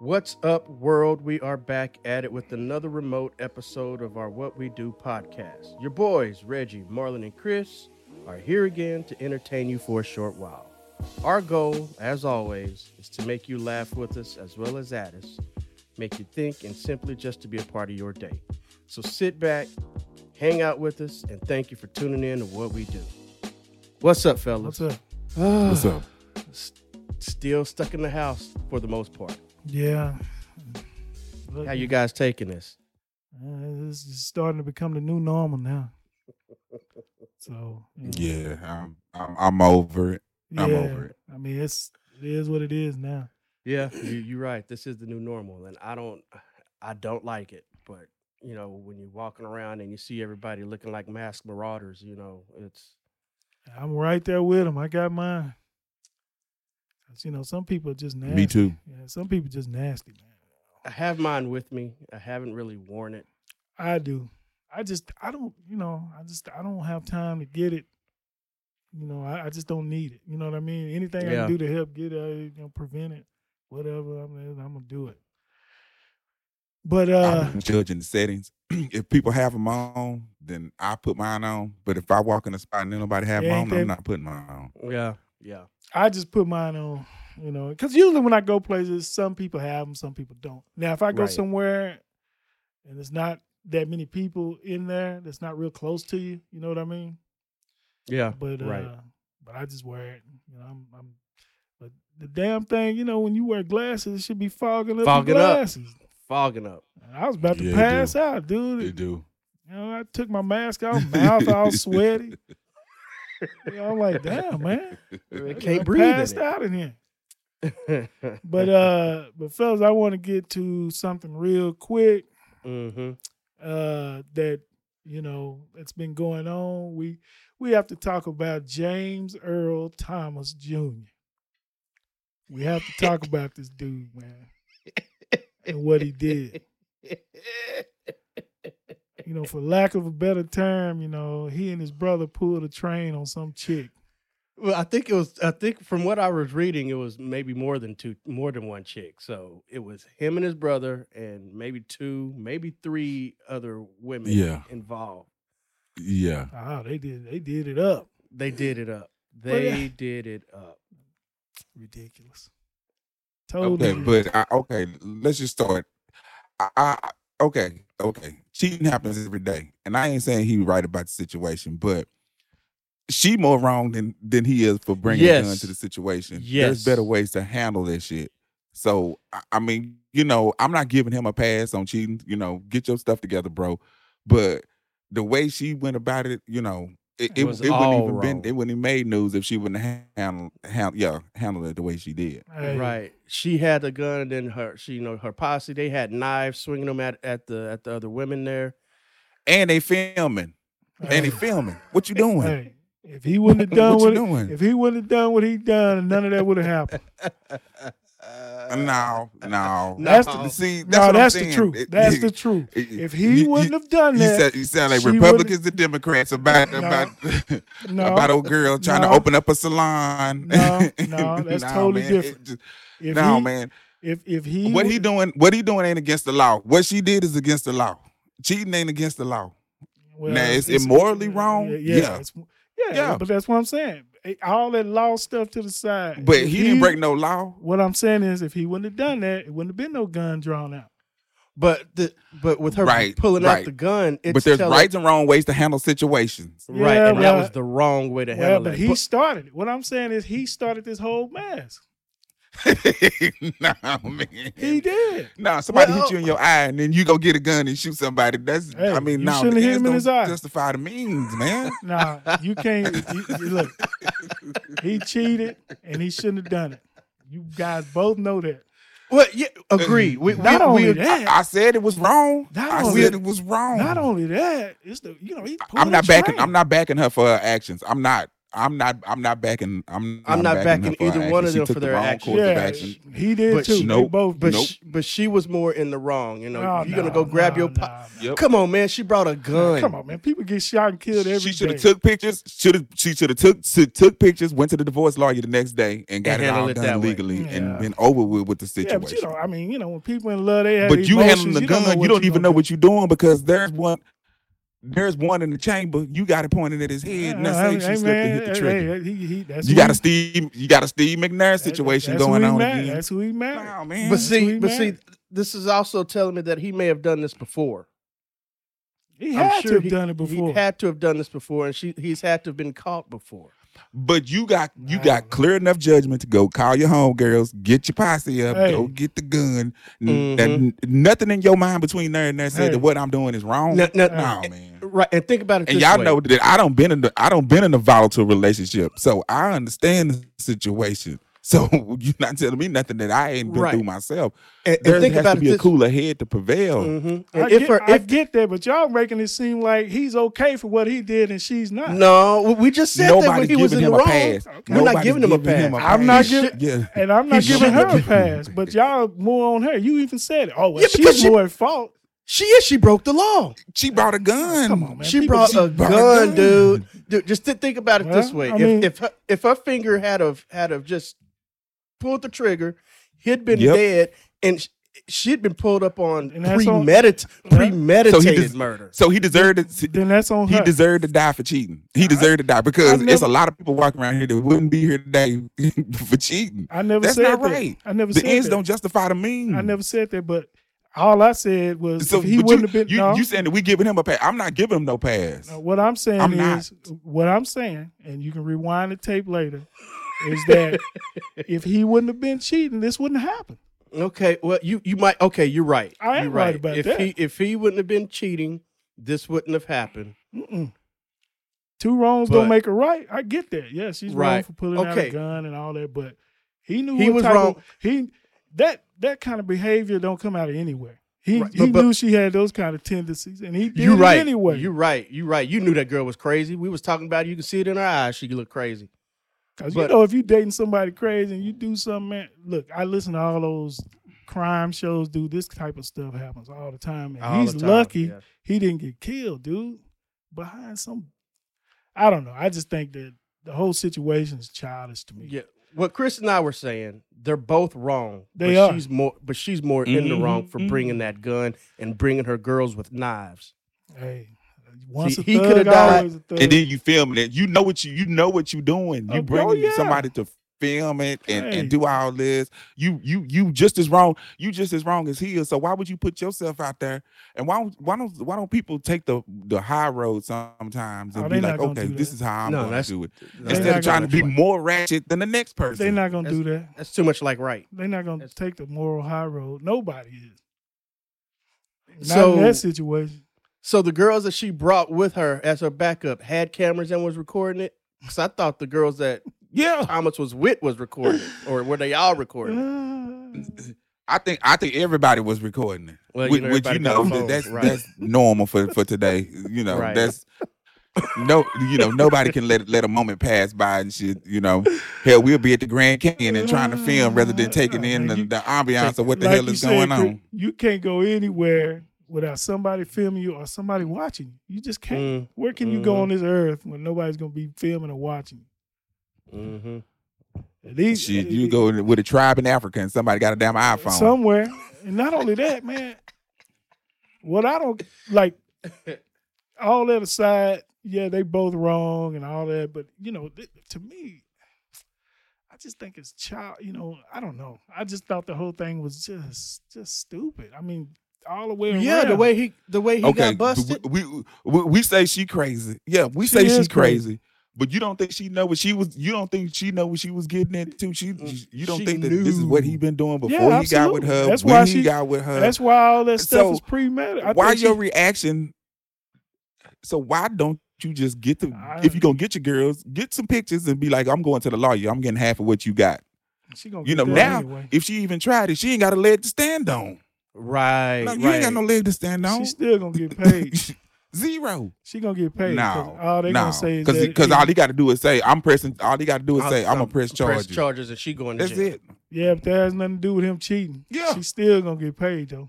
What's up, world? We are back at it with another remote episode of our What We Do podcast. Your boys, Reggie, Marlon, and Chris, are here again to entertain you for a short while. Our goal, as always, is to make you laugh with us as well as at us, make you think, and simply just to be a part of your day. So sit back, hang out with us, and thank you for tuning in to What We Do. What's up, fellas? What's up? Ah, What's up? Still stuck in the house for the most part. Yeah. Look, How you guys taking this? uh, this is starting to become the new normal now. So you know, Yeah, I'm, I'm I'm over it. I'm yeah, over it. I mean, it's it is what it is now. Yeah, you, you're right. This is the new normal, and I don't, I don't like it. But you know, when you're walking around and you see everybody looking like masked marauders, you know, it's I'm right there with them. I got mine. 'Cause, You know, some people are just nasty. Me too. Yeah, some people just nasty, man. I have mine with me. I haven't really worn it. I do. I just I don't, you know, I just I don't have time to get it. You know, I, I just don't need it. You know what I mean? Anything I can do to help get it, you know, prevent it, whatever, I'm, I'm gonna do it. But uh I'm judging the settings. if people have them on, then I put mine on. But if I walk in a spot and then nobody have them Yeah, on, that- I'm not putting mine on. Yeah, yeah, I just put mine on, you know, because usually when I go places, some people have them, some people don't. Now, if I go Right. somewhere and it's not that many people in there, that's not real close to you, you know what I mean? yeah. But uh, right. but I just wear it. You know, I'm, I'm but the damn thing, you know, when you wear glasses, it should be fogging up Fogging your up. Fogging up. I was about to Yeah, pass out, dude. They do. You know, I took my mask off, mouth all sweaty. You know, I'm like, damn, man. I can't breathe Passed in out in here. But uh, but fellas, I want to get to something real quick. hmm Uh, that you know that's been going on. We we have to talk about James Earl Thomas Jr. We have to talk about this dude, man, and what he did. You know, for lack of a better term, you know, he and his brother pulled a train on some chick. Well, I think it was. I think from what I was reading, it was maybe more than two, more than one chick. So it was him and his brother, and maybe two, maybe three other women Yeah. involved. Yeah. Oh, they did they did it up. They did it up. But, uh, They did it up. Ridiculous. Totally. Okay, but I, okay, let's just start. I, I okay, okay. Cheating happens every day, and I ain't saying he right about the situation, but she more wrong than than he is for bringing a gun to the situation. Yes. There's better ways to handle that shit. So I mean, you know, I'm not giving him a pass on cheating. You know, get your stuff together, bro. But the way she went about it, you know. It, It it, was it wouldn't all even been it wouldn't have made news if she wouldn't have handled handle yeah handled it the way she did. Hey, Right. She had the gun, and then her, she, you know, her posse. They had knives, swinging them at at the at the other women there. And they filming. and they filming. What you doing? hey, if he wouldn't have done what what, you doing? if he wouldn't have done what he done, none of that would have happened. no, no. That's the- See, that's no, what I'm that's the truth. It- That's it- the truth. it- If he you- wouldn't have done You that, said you sound like Republicans and Democrats about No. about no, about old girl trying No. to open up a salon. No, no, that's Nah, totally man, different. just- if no, he, man. if if he What would- he doing? What he doing ain't against the law. What she did is against the law. Cheating ain't against the law. well, now, is it morally wrong? Yeah, Yeah. yeah, it's- yeah, Yeah. But that's what I'm saying. Eh, All that law stuff to the side. But If he didn't break no law. What I'm saying is, if he wouldn't have done that, it wouldn't have been no gun drawn out. But the but with her Right, pulling out the gun, it's but there's telling- right and wrong ways to handle situations. right, Yeah, and that was the wrong way to Well, handle but it. But he started it. What I'm saying is, he started this whole mess. nah, man. He did. Nah, somebody Well- hit you in your eye and then you go get a gun and shoot somebody. That's Hey, I mean, you no, shouldn't the have hit him in his don't eye. Justify the means, man. Nah, you can't. you- you- look, he cheated and he shouldn't have done it. You guys both know that. well, yeah, agreed. Uh, we, we, Not only we, that, I, I said it was wrong. Not I only- said it was wrong. not only that, it's the you know he. I'm not a backing. train. I'm not backing her for her actions. I'm not. I'm not. I'm not backing. I'm. I'm not backing her for her either one of them for took the their wrong action. course of Yeah, he did But too. she- Nope. both But Nope. sh- but she was more in the wrong. You know, No, you gonna go grab no, your. Po- no. Yep. Come on, man. She brought a gun. Come on, man. People get shot and killed every She should have took pictures. Should have. She should have took took took pictures. Went to the divorce lawyer the next day and got And it all it done legally Yeah. and been over with with the yeah, situation. but you know, I mean, you know, when people in love, they have but you handling the you don't know gun, you don't even know what you're doing because there's one, there's one in the chamber. You got it pointed at his head, and that's hey, say hey, she slipped and hit the trigger. hey, he- he- that's you who got a Steve, you got a Steve McNair situation that's who going on mad. again. That's who he mad. Wow, man. But That's see, who he but see, this is also telling me that he may have done this before. He had sure to have he- done it before. He had to have done this before, and she he's had to have been caught before. But you got you Wow. got clear enough judgment to go call your homegirls, get your posse up, Hey. go get the gun. N- Mhm. n- nothing in your mind between there and there said Hey. that what I'm doing is wrong. No, no, no, no. man. Right, and think about it. And this y'all way. know that I don't been in the I don't been in a volatile relationship, so I understand the situation. So you're not telling me nothing that I ain't been Right. through myself. and, and There think has about to be a this- cooler head to prevail. Mhm. I, if get, her, I if get that, but y'all making it seem like he's okay for what he did and she's not. no, we just said that Nobody when he was in the wrong. pass. Okay. We're not giving him a giving pass. I'm not giving- Yeah. And I'm not He giving her a pass, but y'all more on her. You even said it. Oh, well, Yeah, because she's she- more at fault. She is. She broke the law. She brought a gun. Come on, man. she people- brought she a brought a gun, gun. dude. Dude, just to think about it this way: I mean- if if her, if her finger had of had of just pulled the trigger, he'd been Yep. dead, and she'd been pulled up on And that's on- premedit- Yeah. premeditated So he des- murder. So he deserved it. Then that's on He her. deserved to die for cheating. He deserved to die because I it's a lot of people walking around here that wouldn't be here today for cheating. I never That's said not that. right. I never The said ends that. don't justify the means. I never said that, but all I said was So he wouldn't you, have been. you, no, you saying that we giving him a pass? I'm not giving him no pass. no, what I'm saying I'm not. is what I'm saying, and you can rewind the tape later. Is that if he wouldn't have been cheating, this wouldn't have happened. Okay, well, you you might. Okay, you're right. I am You're right about if that. he if he wouldn't have been cheating, this wouldn't have happened. Mm-mm. Two wrongs But- don't make a right. I get that. Yeah, she's wrong Right. for pulling out Okay. a gun and all that, but he knew He what was type wrong. Of, he that that kind of behavior don't come out of anywhere. He Right, he but- but- knew she had those kind of tendencies, and he did You it right. anyway. You're right. You right. You knew that girl was crazy. We was talking about it. You can see it in her eyes. She looked crazy. Cause you know, if you dating somebody crazy and you do something, man, look, I listen to all those crime shows, dude. This type of stuff happens all the time. And All he's the time, lucky yeah. he didn't get killed, dude. Behind some, I don't know. I just think that the whole situation is childish to me. Yeah. What Chris and I were saying, they're both wrong. They but are. She's more, but she's more in the wrong for mhm. bringing that gun and bringing her girls with knives. Hey, once See, a he coulda died. always a thug. And then you film it. You know what you you know what you're doing. You Oh, bring oh, yeah. somebody to film it and, Hey. and do all this. You you you just as wrong. You just as wrong as he is. So why would you put yourself out there? And why don't why don't why don't people take the the high road sometimes oh, and Oh, be like, okay, this that. is how I'm No, going to do it. They Instead of trying to gonna be more ratchet than the next person. They're not gonna That's- do that. That's too much like right. They're not gonna That's- take the moral high road. Nobody is. Not So- in that situation. So the girls that she brought with her as her backup had cameras and was recording it. Because I thought the girls that yeah. Thomas was with was recording, it, or were they all recording? I think I think everybody was recording it. Well, you which, know, which you know that's right. that's normal for for today. You know Right. that's no you know nobody can let let a moment pass by and shit. You know, hell we'll be at the Grand Canyon and trying to film rather than taking in the, the ambiance of what the like hell is going Chris, on. You can't go anywhere without somebody filming you or somebody watching you. You just can't. Mm, Where can you go mhm. on this earth when nobody's gonna be filming or watching you? hmm At least Shit, you go with a tribe in Africa and somebody got a damn iPhone. somewhere. And not only that, man. What I don't like, all that aside, yeah, they both wrong and all that, but you know, th- to me, I just think it's child. You know, I don't know. I just thought the whole thing was just just stupid. I mean, all the way around. Yeah, the way he the way he okay, got busted. We, we we say she crazy. Yeah, we She say is she's crazy. crazy. But you don't think she know what she was? You don't think she know what she was getting into? She, mm, you don't She think that this is what he been doing before Yeah, he got with her? That's when why he she- got with her? That's why all that stuff So, is premeditated. I why think she- your reaction? So why don't you just get the I- if you gonna get your girls, get some pictures and be like, I'm going to the lawyer. I'm getting half of what you got. she gonna You get know now, anyway. if she even tried it, she ain't got a leg to stand on. Right, No, you right. ain't got no leg to stand on. She's still gonna get paid. Zero. She gonna get paid. No, all they no, gonna say is because that because he- all he got to do is say, "I'm pressing." All he got to do is I'll- say, "I'm I'll gonna press Press charges." charges, and she going to That's jail. it. yeah, if that has nothing to do with him cheating, Yeah. she's still gonna get paid though.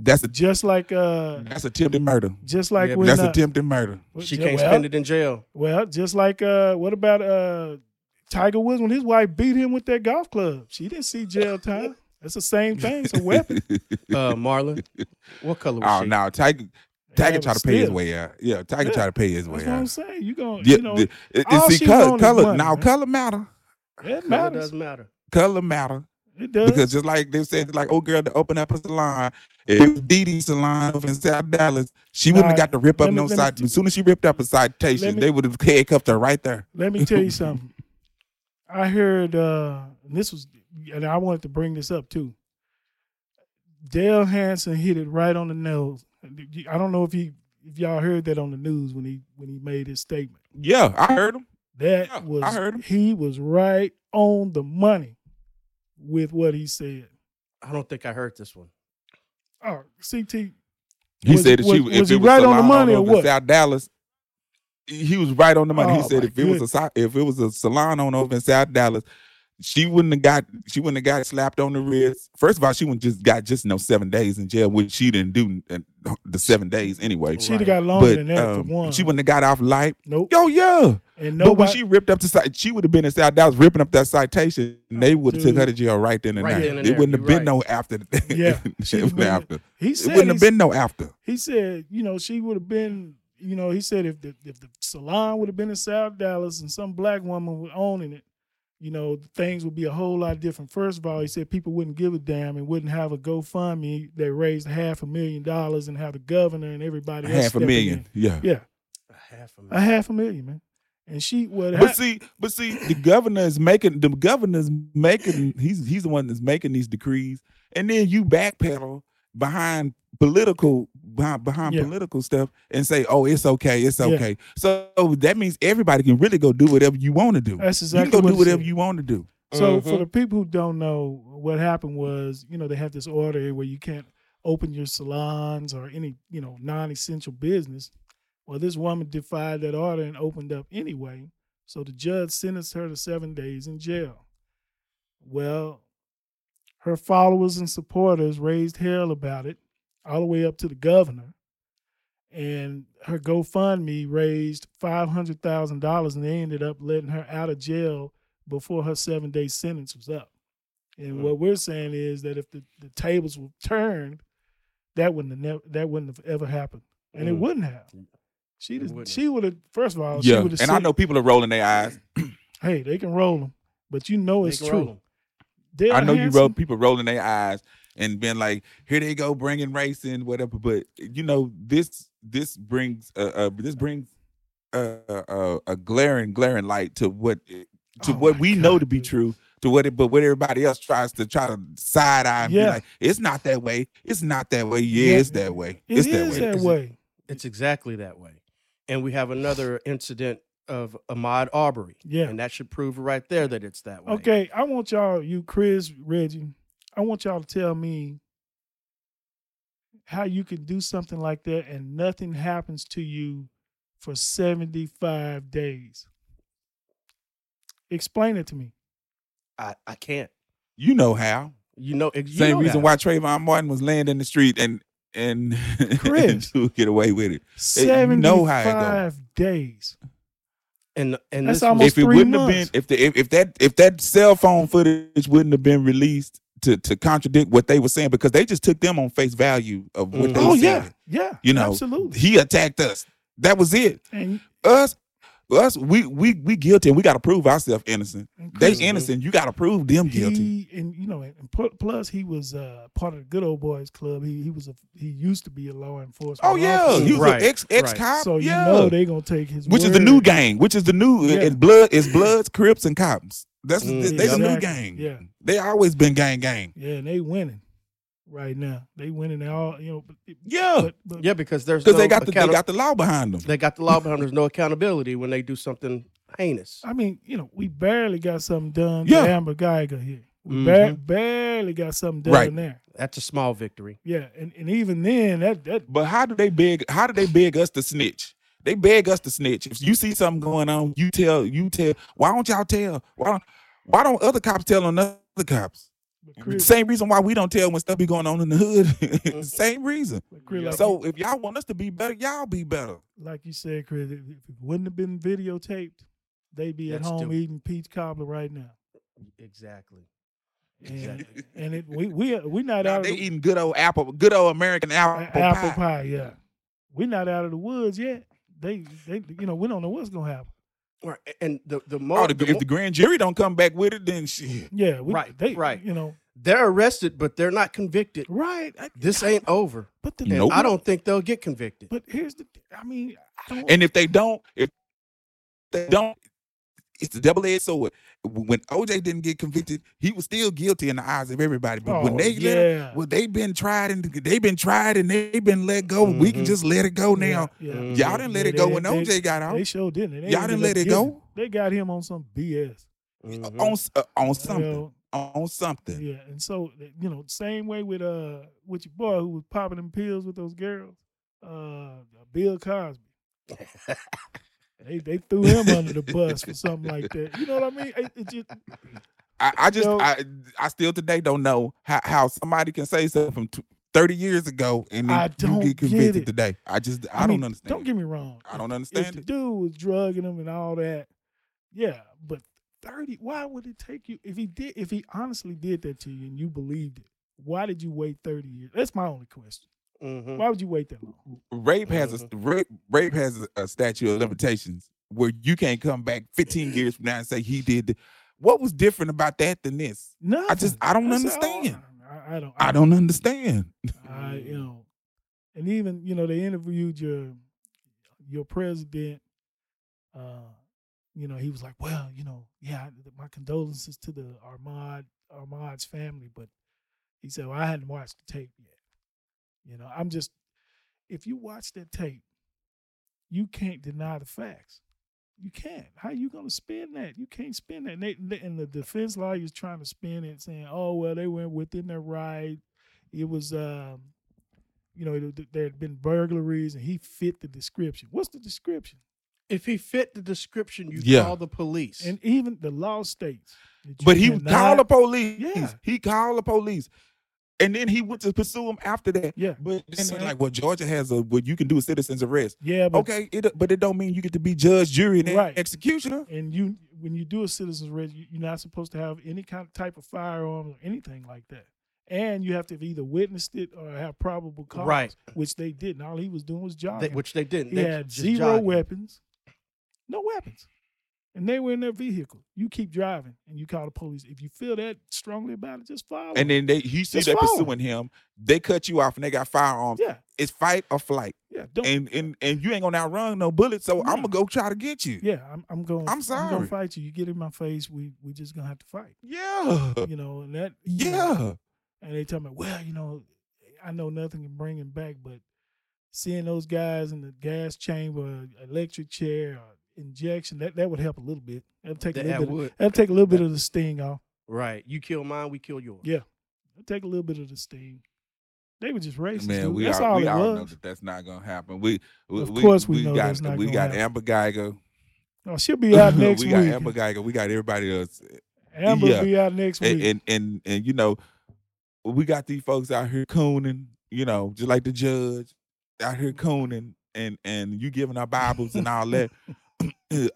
That's a Just like uh, that's attempted murder. just like Yeah, when That's uh, attempted murder. She yeah, can't well, spend it in jail. Well, just like uh, what about uh, Tiger Woods when his wife beat him with that golf club? She didn't see jail time. That's the same thing. It's a weapon. Uh, Marlon, what color was Oh she? no, Tiger Tiger Yeah, try but to pay his way out. Yeah, Tiger Yeah, try to pay his way That's what I'm out. saying. You gonna, Yeah, you know, the- it- it- all see, she color, color money, now man. color matter. it Color does matter. Color matter It does. because just like they said, like old girl to open up a salon. If it was Dee Dee salon over in South Dallas, she wouldn't have got to rip up let me- no let me site. t- As soon as she ripped up a citation, me- they would have handcuffed her right there. Let me tell you something. I heard uh and this was and I wanted to bring this up too. Dale Hansen hit it right on the nose. I don't know if he if y'all heard that on the news when he when he made his statement. Yeah, I heard him. That Yeah, I heard him. he was right on the money with what he said. I don't think I heard this one. Oh, CT He Was- said that she, was- if was it he was right on the money or over in what? South Dallas, he was right on the money. he Oh, said my if it was a if it was a salon owner over in South Dallas, she wouldn't have got she wouldn't have got slapped on the wrist. First of all, she wouldn't just got just no seven days in jail, which she didn't do in the seven days anyway. she'd have got longer But than that um, for one. she wouldn't have got off light. nope. Yo, yeah. And but when she ripped up the site, she would have been in South Dallas ripping up that citation. And they would have took her to jail right then and Right there. then and it wouldn't have you're been no after. Yeah, it she'd wouldn't been- after. he said It wouldn't have been no after. he said, you know, she would have been, you know, he said if the if the salon would have been in South Dallas and some black woman was owning it, you know, things would be a whole lot different. First of all, he said people wouldn't give a damn and wouldn't have a GoFundMe that raised half a million dollars and have the governor and everybody else Half a million. Yeah. in. Yeah, A half a a million. half a million, man. And she would But have. see, but see, the governor is making the governor's making he's he's the one that's making these decrees, and then you backpedal behind political behind, behind Yeah. political stuff and say, oh, it's okay, it's Yeah. okay. So that means everybody can really go do whatever you want to do. That's you can go what do whatever said. you want to do. So Mhm. for the people who don't know, what happened was, you know, they have this order where you can't open your salons or any, you know, non-essential business. Well, this woman defied that order and opened up anyway. So the judge sentenced her to seven days in jail. Well, her followers and supporters raised hell about it, all the way up to the governor. And her GoFundMe raised five hundred thousand dollars, and they ended up letting her out of jail before her seven day sentence was up. And Mm. what we're saying is that if the, the tables were turned, that wouldn't have never, that wouldn't have ever happened, and it Mm. wouldn't have. She just, wouldn't she would have first of all she yeah, would have and said, I know people are rolling their eyes. hey they can roll them, but you know They it's can roll true. 'em. Dale I know you roll people rolling their eyes and being like, "Here they go, bringing race and whatever." But you know, this this brings uh, uh this brings uh, uh, a glaring glaring light to what to Oh what my we know to be true. To what it, but what everybody else tries to try to side eye and Yeah. be like, it's not that way. It's not that way. Yeah, Yeah. it's that way. It it's is that way. that Is it- way. It's exactly that way. And we have another incident of Ahmaud Arbery. Yeah. And that should prove right there that it's that way. Okay, I want y'all, you Chris, Reggie, I want y'all to tell me how you can do something like that and nothing happens to you for 75 days. Explain it to me. I, I can't. You know how. You know, you Same know reason that. why Trayvon Martin was laying in the street and and, and Chris. to get away with it. you 75 know how it go. days. And and That's this almost was, if it three wouldn't have been if the if, if that if that cell phone footage wouldn't have been released to to contradict what they were saying because they just took them on face value of what mm-hmm. they Oh, yeah. Yeah. You know, absolutely. He attacked us. That was it. And, Us us we we we guilty and we got to prove ourselves innocent. They innocent. You got to prove them guilty. He and you know, and plus he was uh, part of the Good Old Boys Club. He he was a he used to be a law enforcement. Oh yeah, officer. he was Right, an ex ex right. cop. So you yeah. know they gonna take his which is the new gang. Which is the new Yeah. it's blood. It's Bloods, Crips, and Cops. That's Mm, they, they the new exactly. gang. Yeah. They always been gang gang. Yeah, and they winning right now. They winning. They all you know. But, Yeah, but, but yeah, because there's because no they got the they got the law behind them. they got the law behind. Them. There's no accountability when they do something heinous. I mean, you know, we barely got something done Yeah. to Amber Guyger here. We ba- Mhm. barely got something done Right. there. That's a small victory. Yeah, and, and even then, that that But how do they beg? How do they beg us to snitch? They beg us to snitch. If you see something going on, you tell. You tell. Why don't y'all tell? Why don't? Why don't other cops tell on other cops? But Chris, Same reason why we don't tell when stuff be going on in the hood. Mm-hmm. Same reason. but Chris, like, So if y'all want us to be better, y'all be better. like you said, Chris, if if it wouldn't have been videotaped, they'd be at home still- eating peach cobbler right now. Exactly. And, Exactly. and it, we we we not Now out they of the, eating good old apple, good old American apple, apple pie. pie. Yeah, we not out of the woods yet. They they you know we don't know what's gonna happen. Right. And the the Oh, more, the, the if more the grand jury don't come back with it, then shit. Yeah, we, Right, They, right. You know, they're arrested, but they're not convicted. right. I- This ain't over. But the And Nope. I don't think they'll get convicted. But here's the. I mean, I don't. And if they don't, if they don't, it's the double edged sword. When OJ didn't get convicted, he was still guilty in the eyes of everybody. But when Oh, they let well, they've been tried and they've been tried and they've been let go. We can Mhm. just let it go now. Yeah, yeah. Y'all didn't let Yeah, it go they- when they- OJ got out They sure didn't. They Y'all didn't up let it getting- go? They got him on some BS. Mhm. on uh, on something. You on something. yeah, and so you know, same way with uh with your boy who was popping them pills with those girls, uh, Bill Cosby. They they threw him under the bus for something like that. You know what I mean? It, it just, I, I just know- I I still today don't know how, how somebody can say something from t- 30 years ago and then I you don't get get convicted it. today. I just I, mean, don't understand. Don't get me wrong. I don't understand If the dude was drugging him and all that, yeah, but thirty. Why would it take you if he did? If he honestly did that to you and you believed it, why did you wait thirty years? That's my only question. Mhm. Why would you wait that long? rape has a Mm-hmm. rape, rape has a, a statute of limitations where you can't come back 15 years from now and say he did. The, what was different about that than this? No, I just- I don't understand. I, I don't. I don't understand. I you know, and even you know they interviewed your your president. Uh, you know he was like, well, you know, yeah, my condolences to the Ahmaud Ahmaud's family, but he said, well, I hadn't watched the tape yet. You know, I'm just if you watch that tape, you can't deny the facts. You can't. How you gonna spin that? You can't spin that. And, they, they- and the defense lawyers trying to spin it, saying, "Oh well, they went within their right. It was, um, you know, th- there had been burglaries, and he fit the description. What's the description? If he fit the description, you Yeah. call the police. And even the law states. But he called the police. Yeah. He called the police. And then he went to pursue him after that. Yeah, But then Same. they're like, well, Georgia has a what you can do a citizen's arrest. yeah, but Okay, it but it don't mean you get to be judge, jury, and Right. executioner. and you when you do a citizen's arrest, you- you're not supposed to have any kind of type of firearm or anything like that. And you have to have either witnessed it or have probable cause, Right. Which they didn't. All he was doing was They- which they didn't. he They had zero jogging. weapons, no weapons, and they were in their vehicle. You keep driving, and you call the police. If you feel that strongly about it, just follow. And then they he see they pursuing him. They cut you off and they got firearms. yeah, It's fight or flight. yeah. And and and you ain't gonna outrun no bullets. So I'm gonna go try to get you. yeah, I'm, I'm going I'm sorry. I'm gonna fight you. You get in my face. We we just gonna have to fight. Yeah. You know, and that. you know, Yeah. and they tell me, well, you know, I know nothing can bring him back, but seeing those guys in the gas chamber, electric chair, or injection, that, that would help a little bit. That'll take a That little bit. would. That'll take a little bit of the sting off. Right. You kill mine, we kill yours. Yeah, that'll take a little bit of the sting. They were just racist. Man, dude. we that's all, all we it all was. know that that's not gonna happen. We, we Of course we know got that's not we gonna got happen. Amber Guyger. Oh, she'll be out next we got. Amber Guyger. We got everybody else. Amber yeah. will be out next And, week. and and and you know, we got these folks out here cooning. You know, just like the judge out here cooning, and and you giving our Bibles and all that.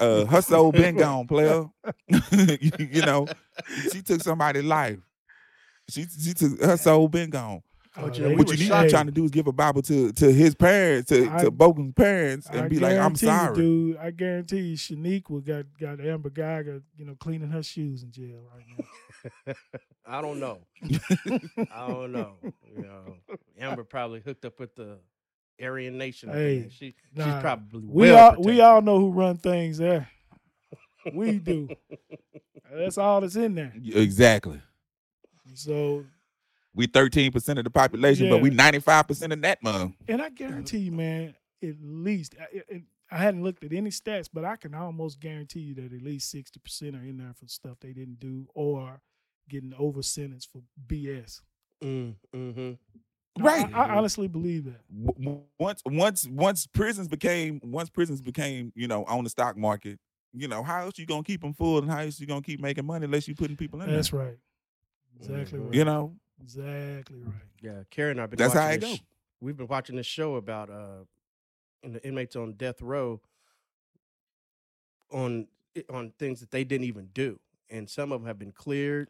uh, her soul been gone, player. you, you know, she took somebody's life. She she took her soul been gone. Oh, But you they know, What you need shocked. to trying to do is give a Bible to to his parents, to, I- to Botham's parents, and I be like, I'm guarantee you, sorry. dude. I guarantee you, Shaniqua got got Amber Guyger, you know, cleaning her shoes in jail right now. I don't know. I don't know. You know, Amber probably hooked up with the Aryan Nation. Hey, she, nah, she's probably We well all we all know who run things there. We do. That's all that's in there. Exactly. So, We 13% of the population, but we 95% of that mug. and I guarantee you, man, at least I, it- I hadn't looked at any stats, but I can almost guarantee you that at least sixty percent are in there for stuff they didn't do or getting over sentenced for BS. Mm, hmm I- Right. I, I honestly believe that. W- w- once once once prisons became once prisons became you know on the stock market you know how else you gonna keep them full and how else you gonna keep making money unless you putting people in That's there right. Exactly right. you know Exactly right. Yeah, Karen I've been. That's how watching it this go. sh- We've been watching this show about uh, in the inmates on death row on on things that they didn't even do, and some of them have been cleared.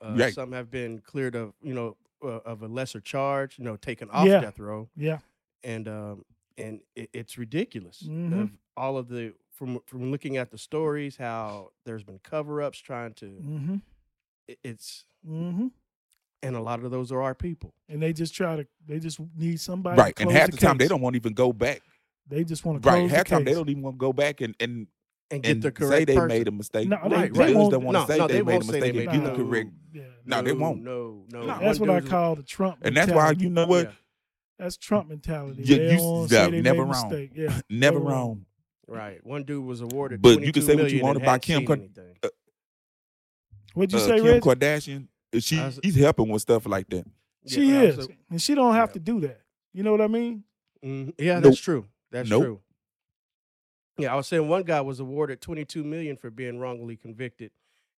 Uh, Right. Some have been cleared of you know uh, of a lesser charge, you know, taken off Yeah. death row, Yeah. and um, and it, it's ridiculous Mhm. of all of the from from looking at the stories how there's been cover ups trying to Mm-hmm. it- it's Mm-hmm. and a lot of those are our people. And they just try to. They just need somebody. to right and half the, time they don't want to even go back They just want to right close half the the time they don't even want to go back and and And get and the say they person. made a mistake No, they- right they judges won't- don't want to no, say no, they, they made a won't say mistake they and made get no. the correct Yeah. No, they won't. No, no. No. That's what I call the Trump. and that's why you know what That's Trump mentality. Yeah, they you- yeah, say they never made wrong. mistake. Yeah, never Never wrong. wrong right. One dude was awarded. But you can say what you want about Kim seen Kard- What'd you uh, say, Kim Reggie? Kardashian uh, she I was- she's helping with stuff like that She Yeah, is, also- and she don't have Yeah. to do that. You know what I mean? Mhm. Yeah, Nope. that's true. That's Nope. true. Yeah, I was saying one guy was awarded 22 million for being wrongly convicted,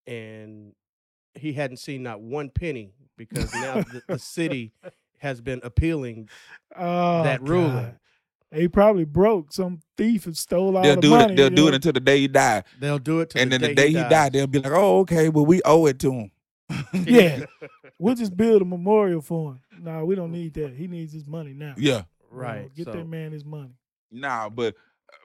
and he hadn't seen not one penny because now the, the city has been appealing. Oh, That ruling. God. He probably broke. Some thief and stole all they'll the do money. it they'll do know? it until the day he die They'll do it to and the then day the day he, dies. died they'll be like oh okay well we owe it to him Yeah. We'll just build a memorial for him. No, we don't need that. He needs his money now. yeah You know, right. Get so- that man his money. Nah, but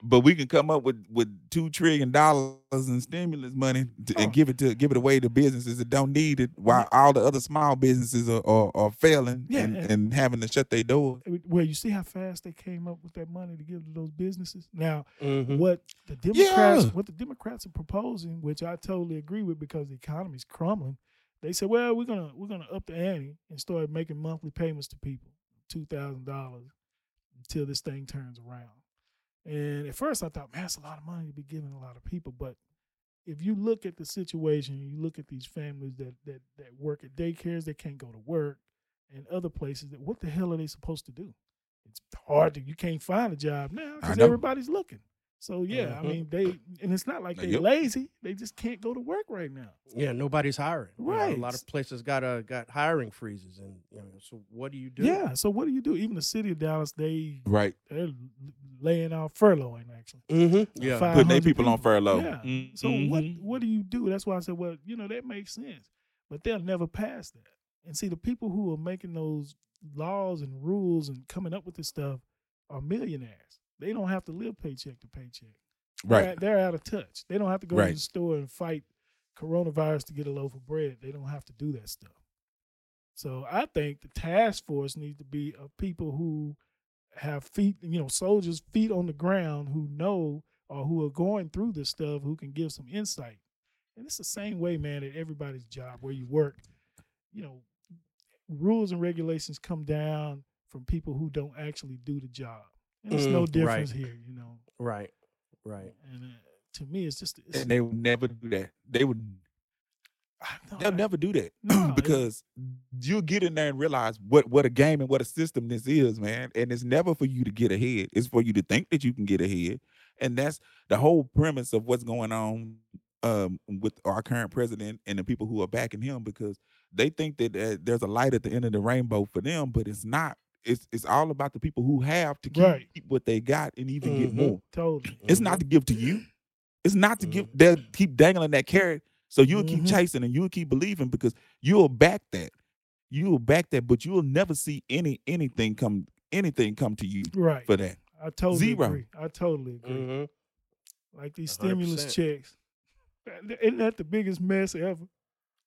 but we can come up with with two trillion dollars in stimulus money to, Oh. and give it to give it away to businesses that don't need it, while all the other small businesses are are, are failing Yeah, and, and- and having to shut their doors. Well, you see how fast they came up with that money to give to those businesses. Now, Mhm. what the Democrats Yeah. what the Democrats are proposing, which I totally agree with because the economy's crumbling. They said, "Well, we're gonna we're gonna up the ante and start making monthly payments to people, two thousand dollars, until this thing turns around." And at first, I thought, "Man, that's a lot of money to be giving a lot of people." But if you look at the situation, you look at these families that that that work at daycares, they can't go to work, and other places. That what the hell are they supposed to do? It's hard to you can't find a job now because everybody's looking. So yeah, I Mhm. mean they and it's not like they're yep. lazy; they just can't go to work right now. Yeah, nobody's hiring. You know, Right. a lot of places got uh, got hiring freezes, and you know, so what do you do? Yeah. So what do you do? Even the city of Dallas, they Right, they're laying off furloughing actually. Mm-hmm. Yeah. Five- putting their 500 people on furlough. Yeah. So what what do you do? That's why I said, well, you know, that makes sense, but they'll never pass that. And see, the people who are making those laws and rules and coming up with this stuff are millionaires. They don't have to live paycheck to paycheck. Right, They're, they're out of touch. They don't have to go to the store and fight coronavirus to get a loaf of bread. They don't have to do that stuff. So I think the task force needs to be of people who have feet, you know, soldiers' feet on the ground who know or who are going through this stuff who can give some insight. And it's the same way, man, at everybody's job where you work. You know, rules and regulations come down from people who don't actually do the job. And it's no Mm, difference right. here, you know. Right. Right. And uh, to me, it's just it's, and they would never do that. They would no, they'll I- never do that No, it- because you'll get in there and realize what what a game and what a system this is, man. And it's never for you to get ahead. It's for you to think that you can get ahead, and that's the whole premise of what's going on um, with our current president and the people who are backing him because they think that uh, there's a light at the end of the rainbow for them, but it's not. It's it's all about the people who have to keep Right. what they got and even get Mhm. more. totally. It's not to give to you. It's not to give. They'll keep dangling that carrot, so you'll keep Mhm. chasing and you'll keep believing because you'll back that. You'll back that, but you'll never see any anything come anything come to you right. for that. I totally Zero. agree. I totally agree. Mm-hmm. Like these A hundred stimulus checks. Isn't that the biggest mess ever?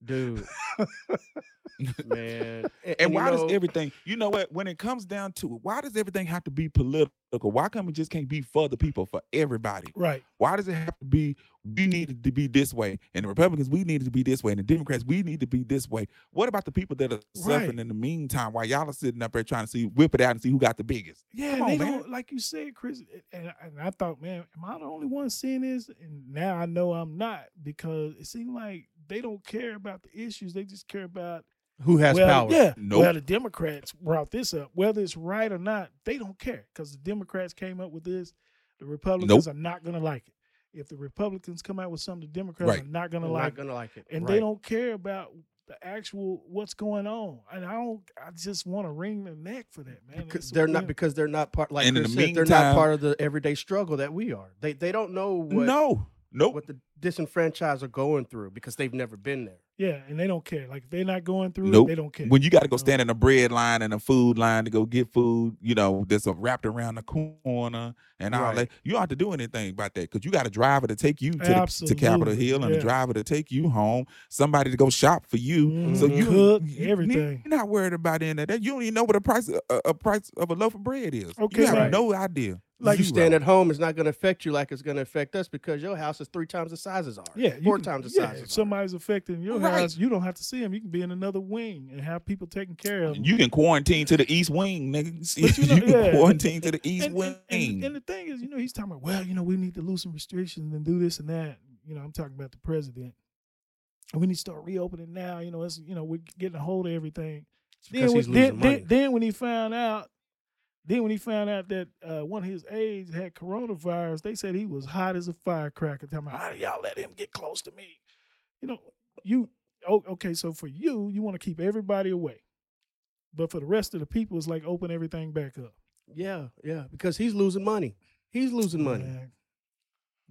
Dude, man. And, you why know- does everything? You know what? When it comes down to it, why does everything have to be political? Why come it just can't be for the people, for everybody? Right. Why does it have to be we needed to be this way and the Republicans we needed to be this way and the Democrats we need to be this way? What about the people that are suffering Right. in the meantime while y'all are sitting up there trying to see whip it out and see who got the biggest? Yeah, and on, man. don't like you said, Chris. And, and I thought, man, am I the only one seeing this? And now I know I'm not because it seemed like they don't care about the issues. They just care about Who has well, power? Yeah. Nope. Well, the Democrats brought this up. Whether it's right or not, they don't care because the Democrats came up with this. The Republicans are not going to like it. If the Republicans come out with something, the Democrats Right. are not going to like not it. gonna like it. And Right. they don't care about the actual what's going on. And I don't. I just want to wring their neck for that, man. because they're not because they're not part like And in Chris the said, they're not part of the everyday struggle that we are. They they don't know what no, nope. what the disenfranchised are going through because they've never been there. Yeah, and they don't care. Like if they're not going through Nope. it, they don't care. When you got to go know? stand in a bread line and a food line to go get food, you know, that's a wrapped around the corner and all Right. that. You don't have to do anything about that because you got a driver to take you to, the, to Capitol Hill and yeah. a driver to take you home, somebody to go shop for you. So Mhm. you Cook, you- everything. You're not worried about any of that. You don't even know what a price a, a price of a loaf of bread is. Okay, you have right. no idea. Like you Zero. stand at home, it's not going to affect you like it's going to affect us because your house is three times the size as ours. Yeah, you four can- times the yeah, size. If somebody's affecting your Right. house, you don't have to see them. You can be in another wing and have people taking care of them. You can quarantine to the east wing, nigga. You know, you can yeah, quarantine to the east and, wing. and, and, and the thing is, you know, he's talking about, well, you know, we need to loosen restrictions and do this and that. You know, I'm talking about the president. And we need to start reopening now. You know, it's you know, we're getting a hold of everything. Because then, he's when, then, money. then, then when he found out, then when he found out that uh, one of his aides had coronavirus, they said he was hot as a firecracker. Tell me, how do y'all let him get close to me? You know, you oh, okay. So for you, you want to keep everybody away, but for the rest of the people, it's like open everything back up. yeah, yeah, because he's losing money. He's losing money. Man.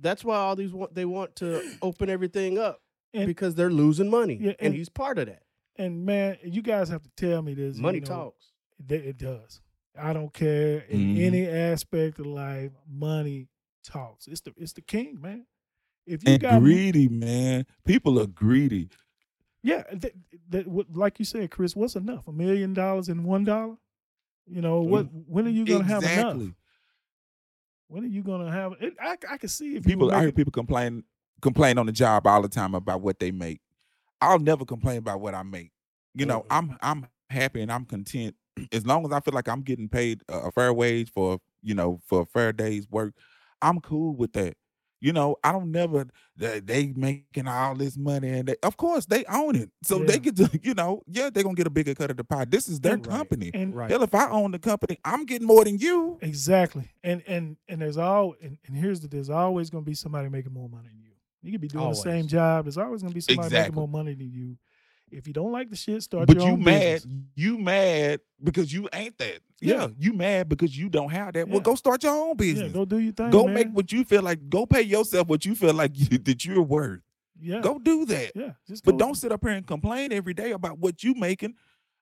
That's why all these want they want to open everything up And- because they're losing money, Yeah, and, and- he's part of that. And man, you guys have to tell me this. Money you know, talks. That it does. I don't care in Mhm. any aspect of life. Money talks. It's the it's the king, man. If you and got greedy, man. People are greedy. yeah, that, like you said, Chris, what's enough? A million dollars and one dollar? You know what? When are you gonna have enough? When are you gonna have it? I I can see if People, I hear people complain complain on the job all the time about what they make. I'll never complain about what I make. You know. I'm I'm happy and I'm content as long as I feel like I'm getting paid a a fair wage for you know for a fair day's work. I'm cool with that. You know, I don't never they, they making all this money and they, of course they own it, so Yeah. they get to you know yeah they're gonna get a bigger cut of the pie. This is their And- Right. company. and Right. Hell, if I own the company, I'm getting more than you. exactly. And and and there's all and, and here's the there's always gonna be somebody making more money than you. You could be doing the same job. There's always gonna be somebody making more money than you. If you don't like the shit, start but your you own mad business. you mad because you ain't that yeah, Yeah. you mad because you don't have that well go start your own business. Yeah, go do your thing. go man. make what you feel like go pay yourself what you feel like you, that you're worth yeah. go do that Yeah. But don't sit up here and complain every day about what you making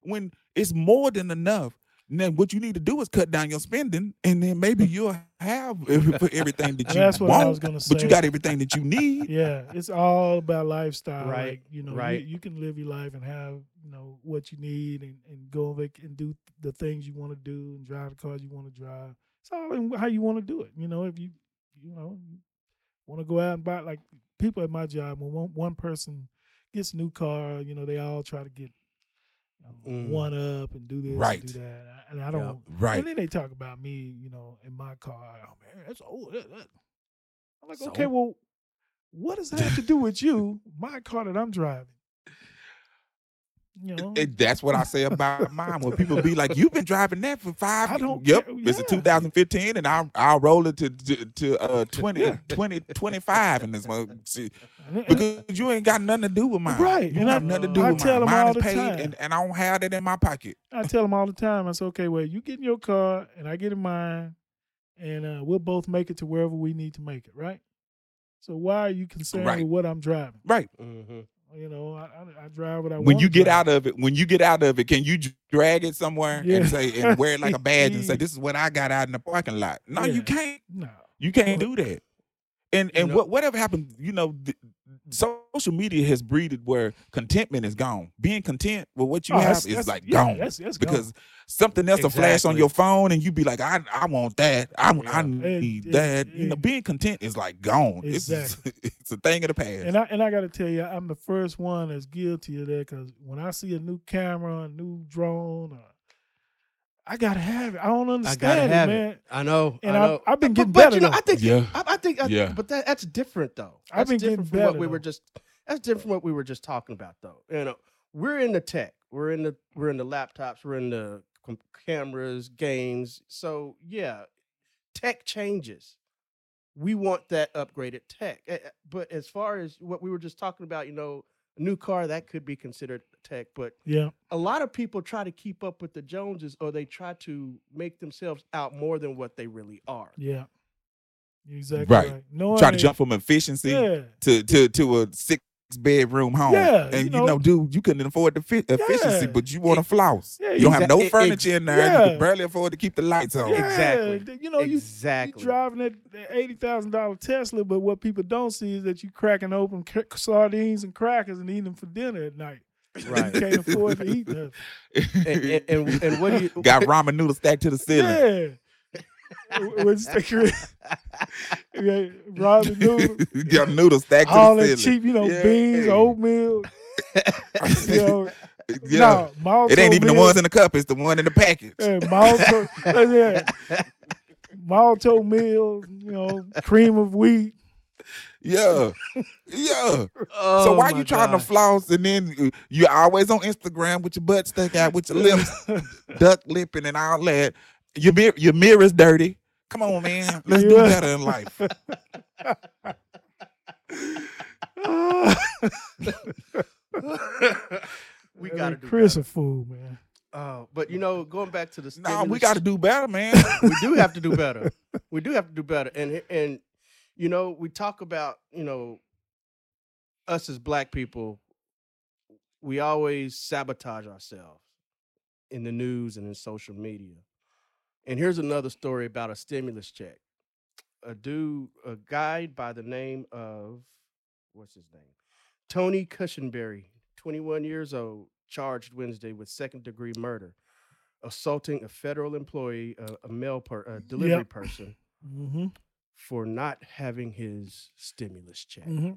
when it's more than enough and then what you need to do is cut down your spending and then maybe you'll have for everything that you That's what want I was gonna say. but you got everything that you need Yeah, it's all about lifestyle. Right, Like, you know, you- right. You, can live your life and have, you know, what you need and, and go vac- and do the things you want to do and drive the cars you want to drive. It's all in how you want to do it. You know, if you, you know, want to go out and buy, like people at my job, when one, one person gets a new car, you know, they all try to get you know, Mm. one up and do this Right. and do that. And I don't, right and then they talk about me, you know, in my car. Oh man, that's old. that- that." I'm like, So? okay, well, what does that have to do with you? My car that I'm driving. You know, And that's what I say about mine. When people be like, "You've been driving that for five I don't Yep, care. it's a 2015, and I'll I'll roll it to to, to uh 20, Yeah. 20 25 in this one. See, and- and- because you ain't got nothing to do with mine. Right, You and have I- nothing to do I with tell mine. 'em Mine all is the paid, time. and, and I don't have that in my pocket. I tell them all the time. I say, okay, well, you get in your car and I get in mine, and uh, we'll both make it to wherever we need to make it, right? So why are you concerned Right. with what I'm driving? Right. hmm You know, I, I, I drive what I want. When you get out of it, when you get out of it, can you drag it somewhere Yeah. and say and wear it like a badge and say, "This is what I got out in the parking lot"? No, Yeah. you can't. no, You can't do that. And You and know- what whatever happened, you know, th- social media has breeded where contentment is gone. Being content with what you Oh, have is like yeah, gone that's- that's gone. because something else will flash on your phone and you be like, I I want that. I I need It- that. it- you know, being content is like gone. It's Exactly. it's a thing of the past. And I and I got to tell you, I'm the first one that's guilty of that because when I see a new camera, a new drone, uh, I gotta have it. I don't I understand gotta it, have man. it. I know. And I I've- know. I've been But- getting but, better you know, though. I think. Yeah. I, I think. I, Yeah. But that, that's different though. I've That's been different getting from what better, we were just That's different from what we were just talking about, though. You know, we're in the tech, we're in the we're in the laptops, we're in the com- cameras, games. So yeah, tech changes. We want that upgraded tech. But as far as what we were just talking about, you know, a new car that could be considered tech, but Yeah. a lot of people try to keep up with the Joneses or they try to make themselves out more than what they really are. Yeah. Exactly Right. right. Knowing Trying to jump from efficiency Yeah. to to to a six bedroom home. Yeah, and you you know, know. dude, you couldn't afford the fi- efficiency, Yeah. but you want to flouse. Yeah, you don't have no ex- furniture in there. and You can barely afford to keep the lights on. Yeah, Exactly. You know, you exactly. You driving that, that eighty thousand dollar Tesla, but what people don't see is that you cracking open cra- sardines and crackers and eating them for dinner at night. Right. You can't afford to eat them. and, and, and, and what do you Got ramen noodles stacked to the ceiling. Yeah. What's the yeah, ramen noodles, Got noodles stacked all to the that ceiling. cheap, you know, Yeah. beans, oatmeal. You know, Yeah. no, malto it ain't even the ones in the cup, it's the one in the package. Yeah, malto, yeah, Malt-O-Meal, you know, cream of wheat. Yeah. Yeah. Oh, so why my you trying God. to floss and then you- you're always on Instagram with your butt stuck out, with your lips duck lipping and all that. Your mirror, your mirror's dirty. Come on, man. Let's do better in life. we got to do Chris better. a fool, man. Oh, but you know, going back to the Nah, we got to do better, man. we do have to do better. We do have to do better. And and you know, we talk about, you know, us as black people, we always sabotage ourselves in the news and in social media. And here's another story about a stimulus check. A dude, a guy by the name of what's his name? Tony Cushenberry, 21 years old, charged Wednesday with second degree murder, assaulting a federal employee, a, a mail per, a delivery Yep. person, hmm for not having his stimulus check. hmm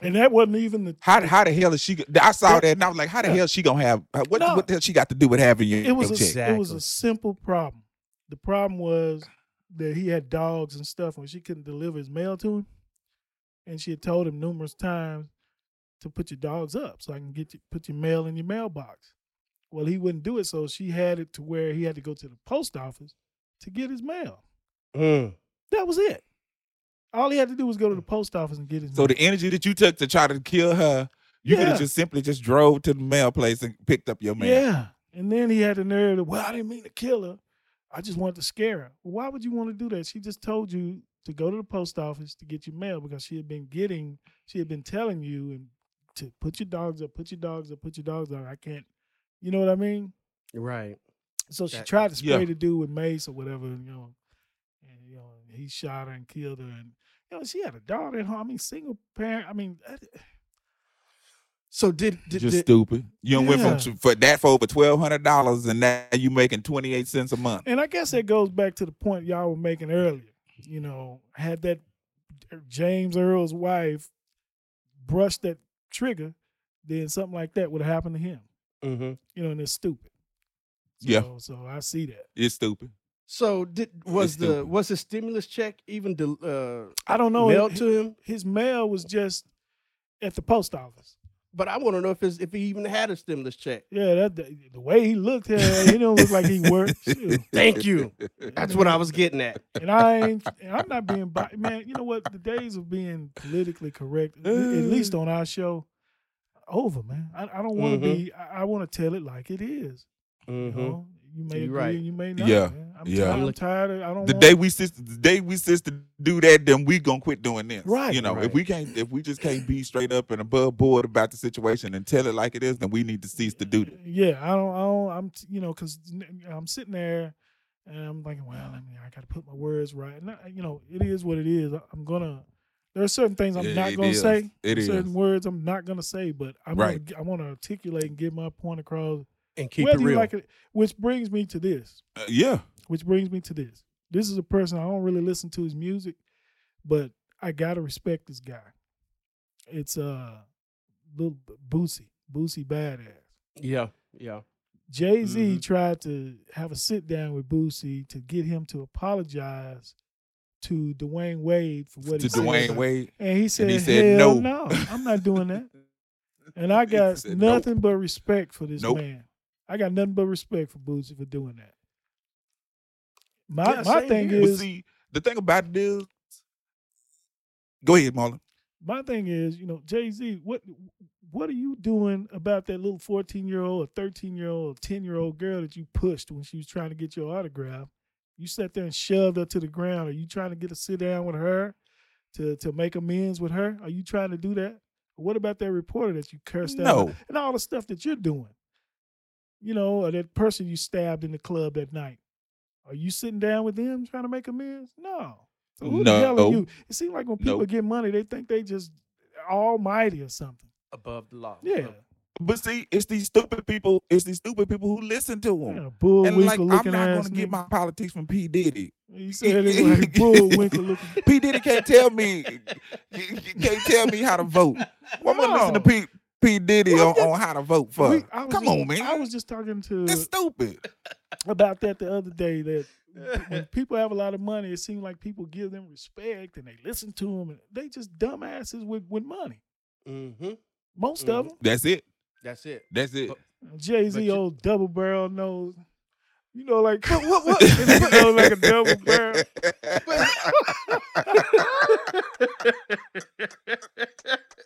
And that wasn't even the. How how the hell is she? I saw that and I was like, how the Yeah. hell she gonna have? uh, What No. what the hell she got to do with having your, It was your a, check? it was a simple problem. The problem was that he had dogs and stuff, and she couldn't deliver his mail to him. And she had told him numerous times to put your dogs up so I can get you, put your mail in your mailbox. Well, he wouldn't do it, so she had it to where he had to go to the post office to get his mail. Mm. That was it. All he had to do was go to the post office and get his So mail. the energy that you took to try to kill her, you could have just simply just drove to the mail place and picked up your mail. Yeah. And then he had the nerve to, well, I didn't mean to kill her. I just wanted to scare her. Well, why would you want to do that? She just told you to go to the post office to get your mail because she had been getting, she had been telling you and to put your dogs up, put your dogs up, put your dogs up. I can't, you know what I mean? Right. So she That- tried to spray Yeah. the dude with mace or whatever, you know, and you know he shot her and killed her, and you know she had a daughter at home. I mean, single parent. I mean, that- So did did, Just did stupid. You done went Yeah. from for that for over twelve hundred dollars, and now you making twenty eight cents a month. And I guess that goes back to the point y'all were making earlier. You know, had that James Earl's wife brushed that trigger, then something like that would have happened to him. Mhm. You know, and it's stupid. So, Yeah. So I see that. It's stupid. So did was the stupid. was the stimulus check even del- uh, I don't know. mailed His- to him? His mail was just at the post office. But I want to know if his, if he even had a stimulus check. Yeah, that the, the way he looked, uh, he don't look like he worked. Shoot. Thank you. That's what I was getting at. And I ain't, and I'm not being, bi- man. You know what? The days of being politically correct, at least on our show, over, man. I, I don't want to Mhm. be. I, I want to tell it like it is. You Mhm. know, you may You're agree right. and you may not. Yeah, man. I'm yeah. Tired, I'm tired. Of, I don't. The want, day we sis, the day we sis to do that, then we gonna quit doing this. Right. You know, Right. if we can't, if we just can't be straight up and above board about the situation and tell it like it is, then we need to cease to do that. Yeah, I don't. I don't. I'm. You know, because I'm sitting there and I'm thinking, well, I mean, I got to put my words right. And I- you know, it is what it is. I'm gonna. There are certain things I'm Yeah, not gonna is. say. It certain is. words I'm not gonna say, but I'm Right. gonna, I want to articulate and get my point across. And keep whether it you real. like it, which brings me to this. Uh, yeah, Which brings me to this. This is a person I don't really listen to his music, but I gotta respect this guy. It's uh, little Boosie, Boosie badass. yeah, yeah. Jay Z Mhm. tried to have a sit down with Boosie to get him to apologize to Dwyane Wade for what to he said. To Dwyane Wade. And he said, he said, Hell "No." no, I'm not doing that. And I got said, "Nope." nothing but respect for this Nope. man. I got nothing but respect for Boosie for doing that. My Yeah, my thing here. But is see, the thing about it is, go ahead, Marlon. my thing is, you know, Jay Z, what what are you doing about that little 14 year old, or 13 year old, 10 year old girl that you pushed when she was trying to get your autograph? You sat there and shoved her to the ground. Are you trying to get a sit down with her to to make amends with her? Are you trying to do that? What about that reporter that you cursed out No. and all the stuff that you're doing? You know, or that person you stabbed in the club that night. Are you sitting down with them trying to make amends? No. So who the hell are you? It seems like when people Nope. get money, they think they just almighty or something. above the law. Yeah. But see, it's these stupid people. It's these stupid people who listen to him. yeah bull and like, winkle I'm not gonna get my politics from P Diddy. He said it like Bullwinkle looking. P Diddy can't tell me. You you can't tell me how to vote. Well, I'm gonna listen to No. P P Diddy on, yeah. on how to vote for. We- Come just- on, man. I was just talking to That's stupid. about that the other day. That when people have a lot of money, it seems like people give them respect and they listen to them, and they just dumbasses with with money. Mm-hmm. Most Mhm. of them. That's it. That's it. That's it. Jay Z you- old double barrel nose. You know, like what- what- you know, like a double barrel.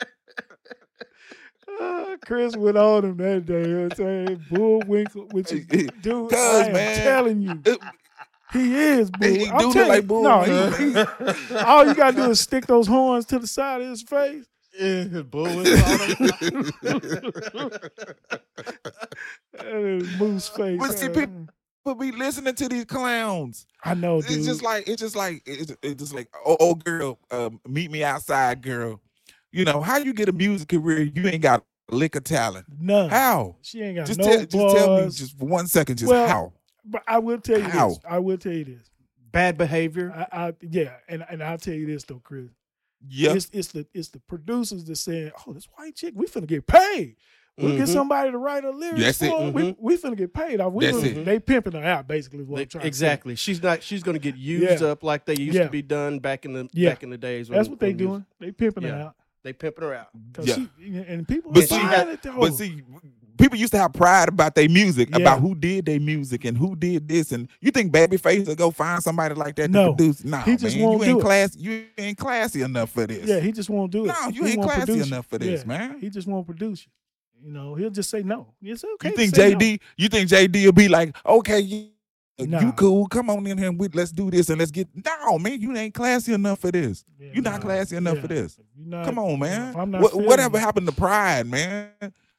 Uh, Chris went on him that day. You know what I'm saying? Bullwinkle, which is, dude, I am man. telling you, It- he is bull. He I'm do look telling like bull. No, he, he- all you gotta do is stick those horns to the side of his face. Yeah, bull with all And his moose face. But see, uh, people- but be listening to these clowns. I know, dude. It's just like it's just like it's, it's just like oh, oh girl, um, meet me outside, girl. You know how you get a music career? You ain't got a lick of talent. No. How? She ain't got Just no tell, just tell me, just for one second, just Well, how? But I will tell you How? this. I will tell you this. Bad behavior. I, I yeah, and and I'll tell you this though, Chris. Yeah, It's it's the it's the producers that saying, "Oh, this white chick, we finna get paid. We'll get Mhm. somebody to write a lyrics That's for it. her. We, we finna get paid. off. We That's finna- it. They pimping her out, basically. Is what I'm trying exactly. She's not. She's going to get used Yeah. up like they used Yeah. to be done back in the Yeah. back in the days. to. When, That's what they when music- doing. They pimping her out. They pimping her out. 'Cause Yeah. she, and people But are she had- it though. but see, people used to have pride about their music, Yeah. about who did their music and who did this. And you think Babyface will go find somebody like that No. to produce? No, He just man, won't you ain't do it. class. You ain't classy enough for this. yeah, he just won't do it. No, you He ain't classy enough for this, Yeah. man. He just won't produce you. You know, he'll just say no. It's okay. you to think say no. JD? You think JD will be like, okay, you, Nah. you cool? Come on in here and we, let's do this and let's get. No, man, you ain't classy enough for this. Yeah, You're not classy enough for this. Not- Come on, man. if I'm not What, whatever it- happened to pride, man?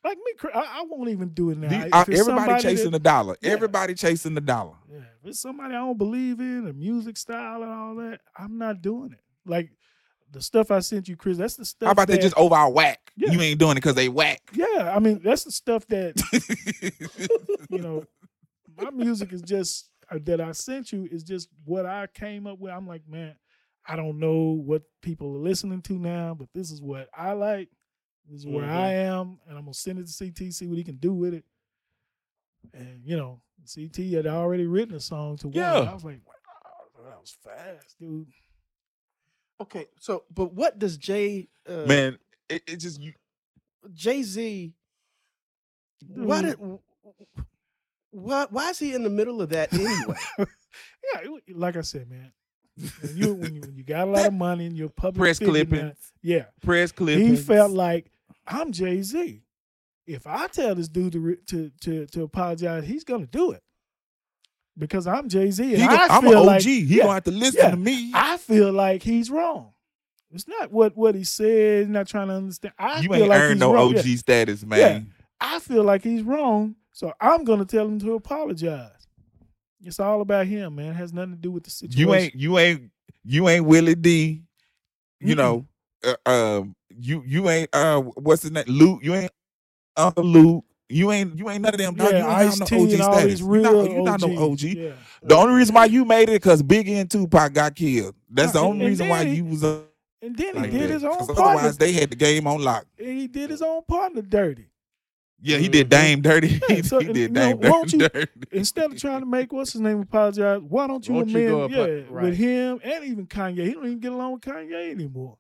Like me, I, I won't even do it now. The- uh, everybody chasing that- the dollar. Yeah. Everybody chasing the dollar. Yeah, if it's somebody I don't believe in, the music style and all that, I'm not doing it. Like the stuff I sent you, Chris. That's the stuff. How about that, they just overall whack? Yeah. You ain't doing it because they whack. Yeah, I mean that's the stuff that you know. My music is just uh, that I sent you is just what I came up with. I'm like, man, I don't know what people are listening to now, but this is what I like. This is where Mhm. I am, and I'm gonna send it to CT, see what he can do with it. And you know, CT had already written a song to one. Yeah. I was like, wow, that was fast, dude. Okay, so but what does Jay uh, Man, it, it just you. Jay Z? Why Dude. did? Why why is he in the middle of that anyway? Yeah, like I said, man. When you when you, when you got a lot of money and you're public Press figure now- clippings. yeah, Press clipping. he felt like I'm Jay Z. If I tell this dude to re- to to to apologize, he's gonna do it because I'm Jay Z. He And go- I I'm an OG. like he yeah, gonna have to listen yeah. to me. I feel like he's wrong. It's not what what he said. He's not trying to understand. I you feel ain't like earned he's no wrong. OG Yeah. status, man. I feel like he's wrong, so I'm gonna tell him to apologize. It's all about him, man. It has nothing to do with the situation. You ain't you ain't you ain't Willie D. You Mm-mm. know, uh, um, you you ain't uh, what's his name? Luke. You ain't Uncle Luke. You ain't you ain't none of them. dog. yeah, you have no OG status. You not, you not no OG. Yeah. The only reason why you made it because Biggie and Tupac got killed. That's the only and reason why he- you was uh, and then like he did that. his own 'Cause partner. Otherwise, they had the game on lock. and he did his own partner dirty. Yeah, he did. Dame dirty. Yeah, he, so, he you did know, Dame won't you- dirty. Instead of trying to make what's his name apologize, why don't you Won't you amend? go yeah, right. with him and even Kanye. He don't even get along with Kanye anymore.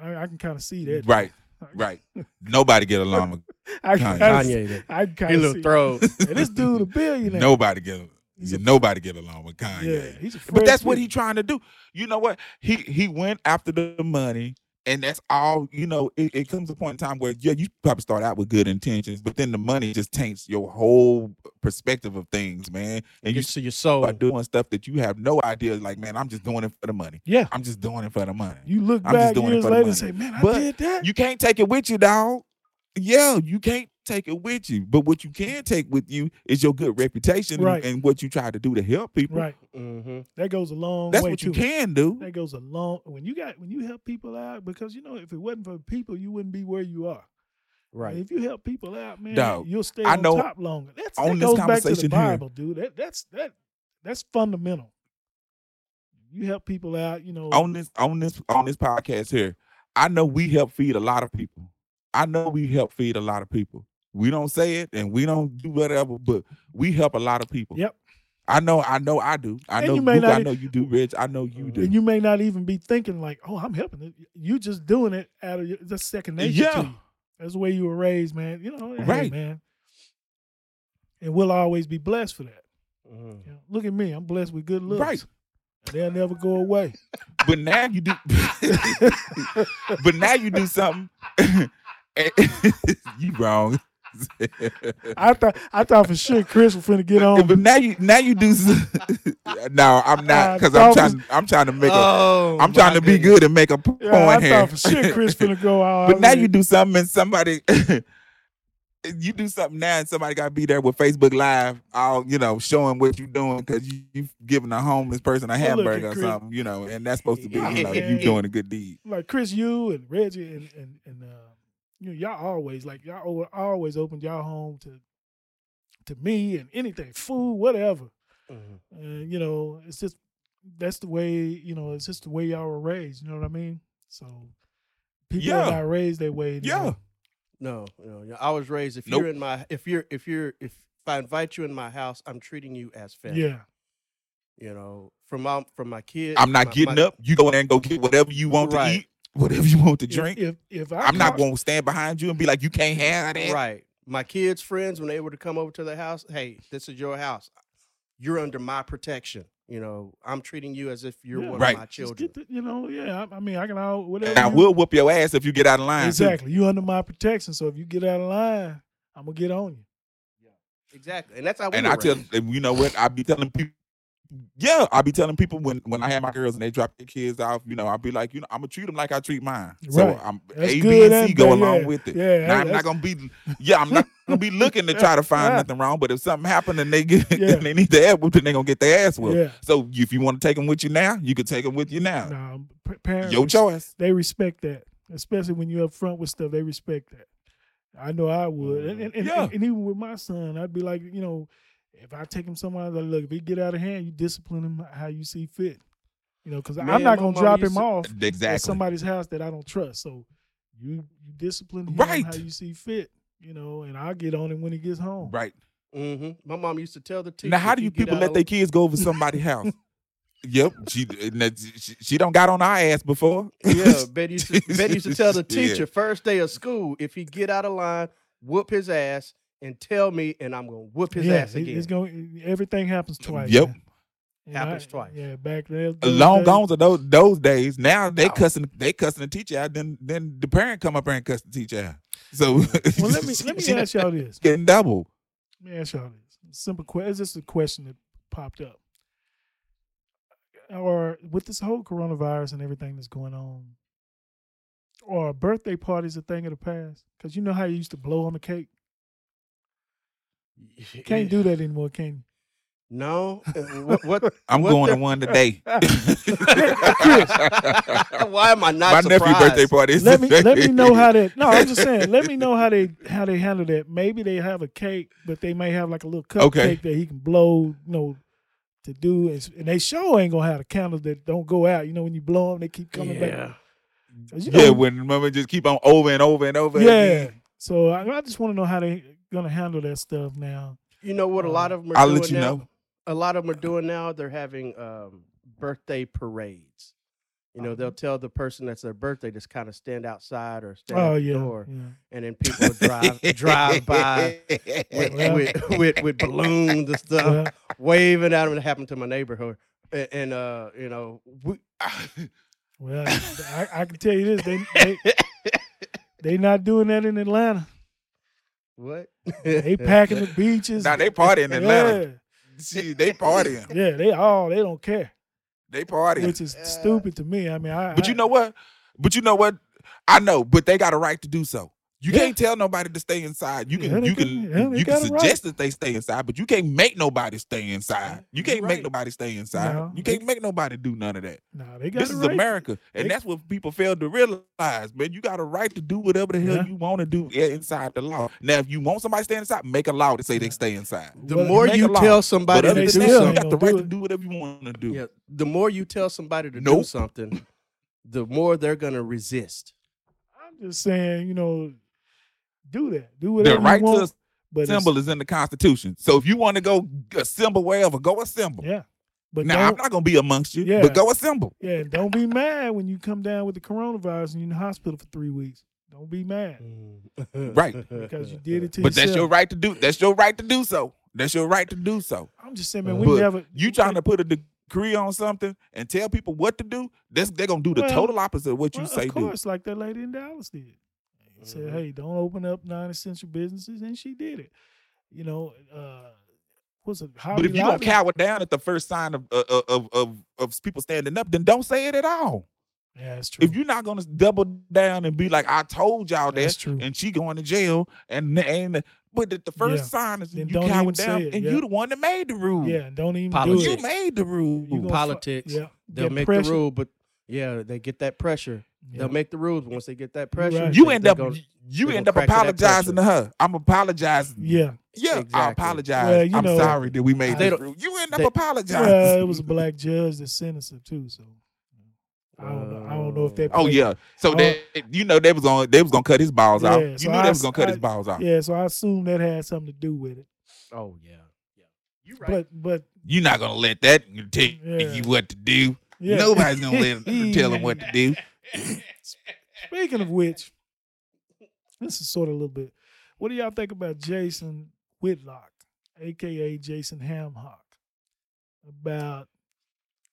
I, I can kind of see that. Right, right. Nobody get along with I can Kanye. Kanye, that- I can he kind of see. throw. And this dude a billionaire. nobody get He's yeah, a- nobody get along with Kanye. Yeah, he's a But that's what kid. he trying to do. You know what? He he went after the money, and that's all. You know, it, it comes a point in time where yeah, you probably start out with good intentions, but then the money just taints your whole perspective of things, man. And you to your soul. doing stuff that you have no idea. Like, man, I'm just doing it for the money. Yeah, I'm just doing it for the money. you look I'm just back doing it years for the later and money. say, "Man, I But did that." You can't take it with you, dog. Yeah, you can't take it with you. But what you can take with you is your good reputation and- Right. and, what you try to do to help people. right, hmm that goes a long That's way what you can do. That goes a long when you got when you help people out because you know if it wasn't for people, you wouldn't be where you are. Right. If you help people out, man, Dog, you'll stay I on know top longer. That's, on that this goes back to the conversation here- dude. That that's that that's fundamental. You help people out, you know. on this on this on this podcast here, I know we help feed a lot of people. I know we help feed a lot of people. We don't say it and we don't do whatever, but we help a lot of people. Yep. I know, I know I do. I And know you may Luke, not I know you do, Rich. I know you do. and you may not even be thinking like, "Oh, I'm helping." It. You just doing it out of your, that's second nature. Yeah. to you. that's the way you were raised, man. You know, hey, Right. man. And we'll always be blessed for that. Mhm. You know, look at me, I'm blessed with good looks. Right. They'll never go away. But now you do but now you do something. you wrong. I thought I thought for sure Chris was finna get on. but now you now you do s- no, I'm not because I'm thought trying I'm trying to make a Oh, I'm trying to be goodness. good and make a p- Yeah, point I here. thought for sure Chris finna go out. but now you do something and somebody you do something now and somebody got to be there with Facebook Live, all you know, showing what you're doing because you you giving a homeless person a Well, hamburger or Chris. something, you know, and that's supposed to be, you know, Yeah. you doing a good deed. like Chris, you and Reggie and and, and uh, you know, y'all always like y'all always opened y'all home to to me and anything, food, whatever. Mhm. And you know, it's just that's the way you know, it's just the way y'all were raised. You know what I mean? So people Yeah. are not raised that way. Yeah. anymore. No, no. yeah, I was raised. If Nope. you're in my, if you're, if you're, if, if I invite you in my house, I'm treating you as family. yeah. You know, from my from my kids. I'm not my- getting my- up. You go in there and go get whatever you want to eat, whatever you want to drink. If if, I I'm not going to stand behind you and be like, you can't have that. Right. My kids' friends, when they were to come over to the house, hey, this is your house. You're under my protection. You know, I'm treating you as if you're Yeah. one Right. of my children. get the, you know, yeah. I, I mean, I can all whatever. And I you- will whoop your ass if you get out of line. too. exactly. You under my protection. So if you get out of line, I'm gonna get on you. Yeah, exactly. And that's how we And were I tell raised. and you know what I be telling people. Yeah, I be telling people when when I have my girls and they drop their kids off, you know, I'll be like, you know, I'm gonna treat them like I treat mine. So I'm That's A, B, and C and go bad, along yeah. with it. Yeah, Now, I'm not gonna be, yeah, I'm not gonna be looking to try to find Yeah. nothing wrong. But if something happened and they get Yeah. and they need their ass whooped, then they gonna get their ass whooped. Yeah. So if you want to take them with you now, you can take them with you now. No, parents. Your choice. They respect that, especially when you're up front with stuff. They respect that. I know I would, and mm, and, and, Yeah. and even with my son, I'd be like, you know, if I take him somewhere, like, look, if he get out of hand, you discipline him how you see fit. You know, because I'm not gonna drop him to- off at somebody's house that I don't trust. So you you discipline him Right. how you see fit. You know, and I'll get on him when he gets home. Right. hmm My mom used to tell the teacher. Now, how do you people let their kids go over somebody's house? Yep, she, and she she don't got on our ass before. Yeah, Betty used to, Betty used to tell the Yeah. teacher first day of school if he get out of line, whoop his ass and tell me, and I'm gonna whoop his yeah, ass again. it's going. Everything happens twice. Yep. man. Happens I- twice. Yeah, back then. Long days- gone are those those days. Now they No. cussing they cussing the teacher out. Then then the parent come up there and cuss the teacher out. So Well, let me let me ask y'all this. getting double. Let me ask y'all this. Simple question. It's just a question that popped up. Or with this whole coronavirus and everything that's going on, or birthday parties a thing of the past? Because you know how you used to blow on the cake. Can't do that anymore, can you? No. Uh, What? what I'm what going the- to one today. Why am I not My surprised? nephew birthday party is let me today. let me know how that. No, I'm just saying. Let me know how they how they handle that. Maybe they have a cake, but they may have like a little cupcake Okay. that he can blow. You know, to do, and, and they sure ain't gonna have the candles that don't go out. You know, when you blow them, they keep coming back. Yeah. 'Cause you Yeah, when remember just keep on over and over and over. yeah. again. So I, I just want to know how they gonna handle that stuff now. You know what? A lot Uh, of them are I'll doing let you now. know. A lot of them are doing now. They're having um, birthday parades. You know, they'll tell the person that's their birthday just kind of stand outside or stand Oh at the yeah, door, yeah. and then people will drive drive by with, Well- with, with with balloons and stuff, Well, waving at them. It happened to my neighborhood, and, and uh, you know, we, well, I, I can tell you this: they they they not doing that in Atlanta. What They packing the beaches. now they party in Atlanta. See, they partying. Yeah, yeah. They all they don't care, They partying. which is Uh, stupid to me. I mean, I. But you know what? But you know what? I know, but they got a right to do so. You Yeah. can't tell nobody to stay inside. You can Yeah, you can- can yeah, you can got a right. suggest that they stay inside, but you can't make nobody stay inside. You can't make nobody stay inside. No. You can't make nobody do none of that. Nah, they got This is right. America, and They- that's what people fail to realize. Man, you got a right to do whatever the hell Yeah. you want to do inside the law. Now, if you want somebody to stay inside, make a law to say they stay inside. the Well, more you a law. tell somebody to do than that, still you got the right to do whatever you want to do. yeah, the more you tell somebody to do something, the more they're gonna resist. I'm just saying, you know, do that. Do whatever The right you want. to but it's- assemble is in the Constitution. So if you want to go assemble wherever, go assemble. Yeah, but now I'm don't, gonna be amongst you, Yeah. but go assemble. yeah, and don't be mad when you come down with the coronavirus and you're in the hospital for three weeks. Don't be mad mm. Right. because you did it to But yourself. that's your right to do. That's your right to do so. That's your right to do so. I'm just saying, man, we But never. You trying to put a decree on something and tell people what to do? That's they're gonna do the Well, total opposite of what you well, say of do. course, like that lady in Dallas did. He said. Mm-hmm. "Hey, don't open up non-essential businesses," and she did it. You know, uh, what's it? But if you gonna Lobby? cower down at the first sign of uh, uh, of, of of of people standing up, then don't say it at all. yeah, that's true. If you're not gonna double down and be like, "I told y'all that," that's true. and she going to jail, and and but the, the first Yeah. sign is Then you don't cower down, and yeah. you the one that made the rule. yeah, don't even Politics. do you made the rule. You gonna Politics. Yeah, They'll get make pressure. the rule, but yeah, they get that pressure. Yeah. They'll make the rules. Once they get that pressure, right. You end up gonna- you end up crack to that apologizing to her. I'm apologizing. Yeah, Yeah, I apologize. Well, you I'm know, sorry that we made they this rule. You end up they- apologizing. well, it was a black judge that sentenced her too. So I don't know. I don't know if that. oh yeah. So Oh. they, you know they was on they was gonna cut his balls Yeah, out. You so knew I they was gonna cut I- his balls out. Yeah, so I assume that had something to do with it. Oh yeah, yeah. You right. But but You're not gonna let that tell Yeah. you what to do. yeah. Nobody's gonna let tell him what to do. Speaking of which, this is sort of a little bit. What do y'all think about Jason Whitlock, aka Jason Hamhock, about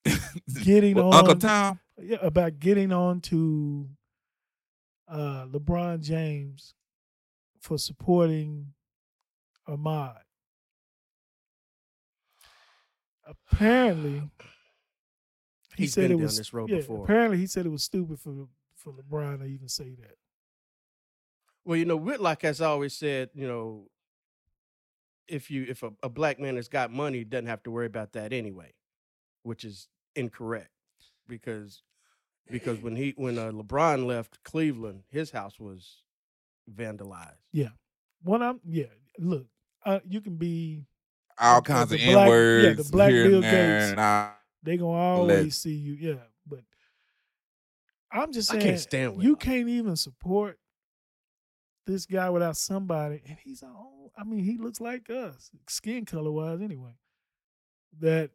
getting Well, on Uncle Tom. yeah, about getting on to uh, LeBron James for supporting Ahmaud. Apparently, he He's said been it down was this road yeah, before. Apparently, he said it was stupid for for LeBron to even say that. Well, you know, Whitlock has always said, you know, if you if a, a black man has got money, he doesn't have to worry about that anyway, which is incorrect because because when he when uh, LeBron left Cleveland, his house was vandalized. Yeah, when I'm yeah, look, uh, you can be All kinds of black- N words. yeah, the black here Bill and there, Gates. They gonna always see you, yeah. But I'm just I saying, can't stand you Whitlock. can't even support this guy without somebody, and he's our own. I mean, he looks like us, skin color wise, anyway. That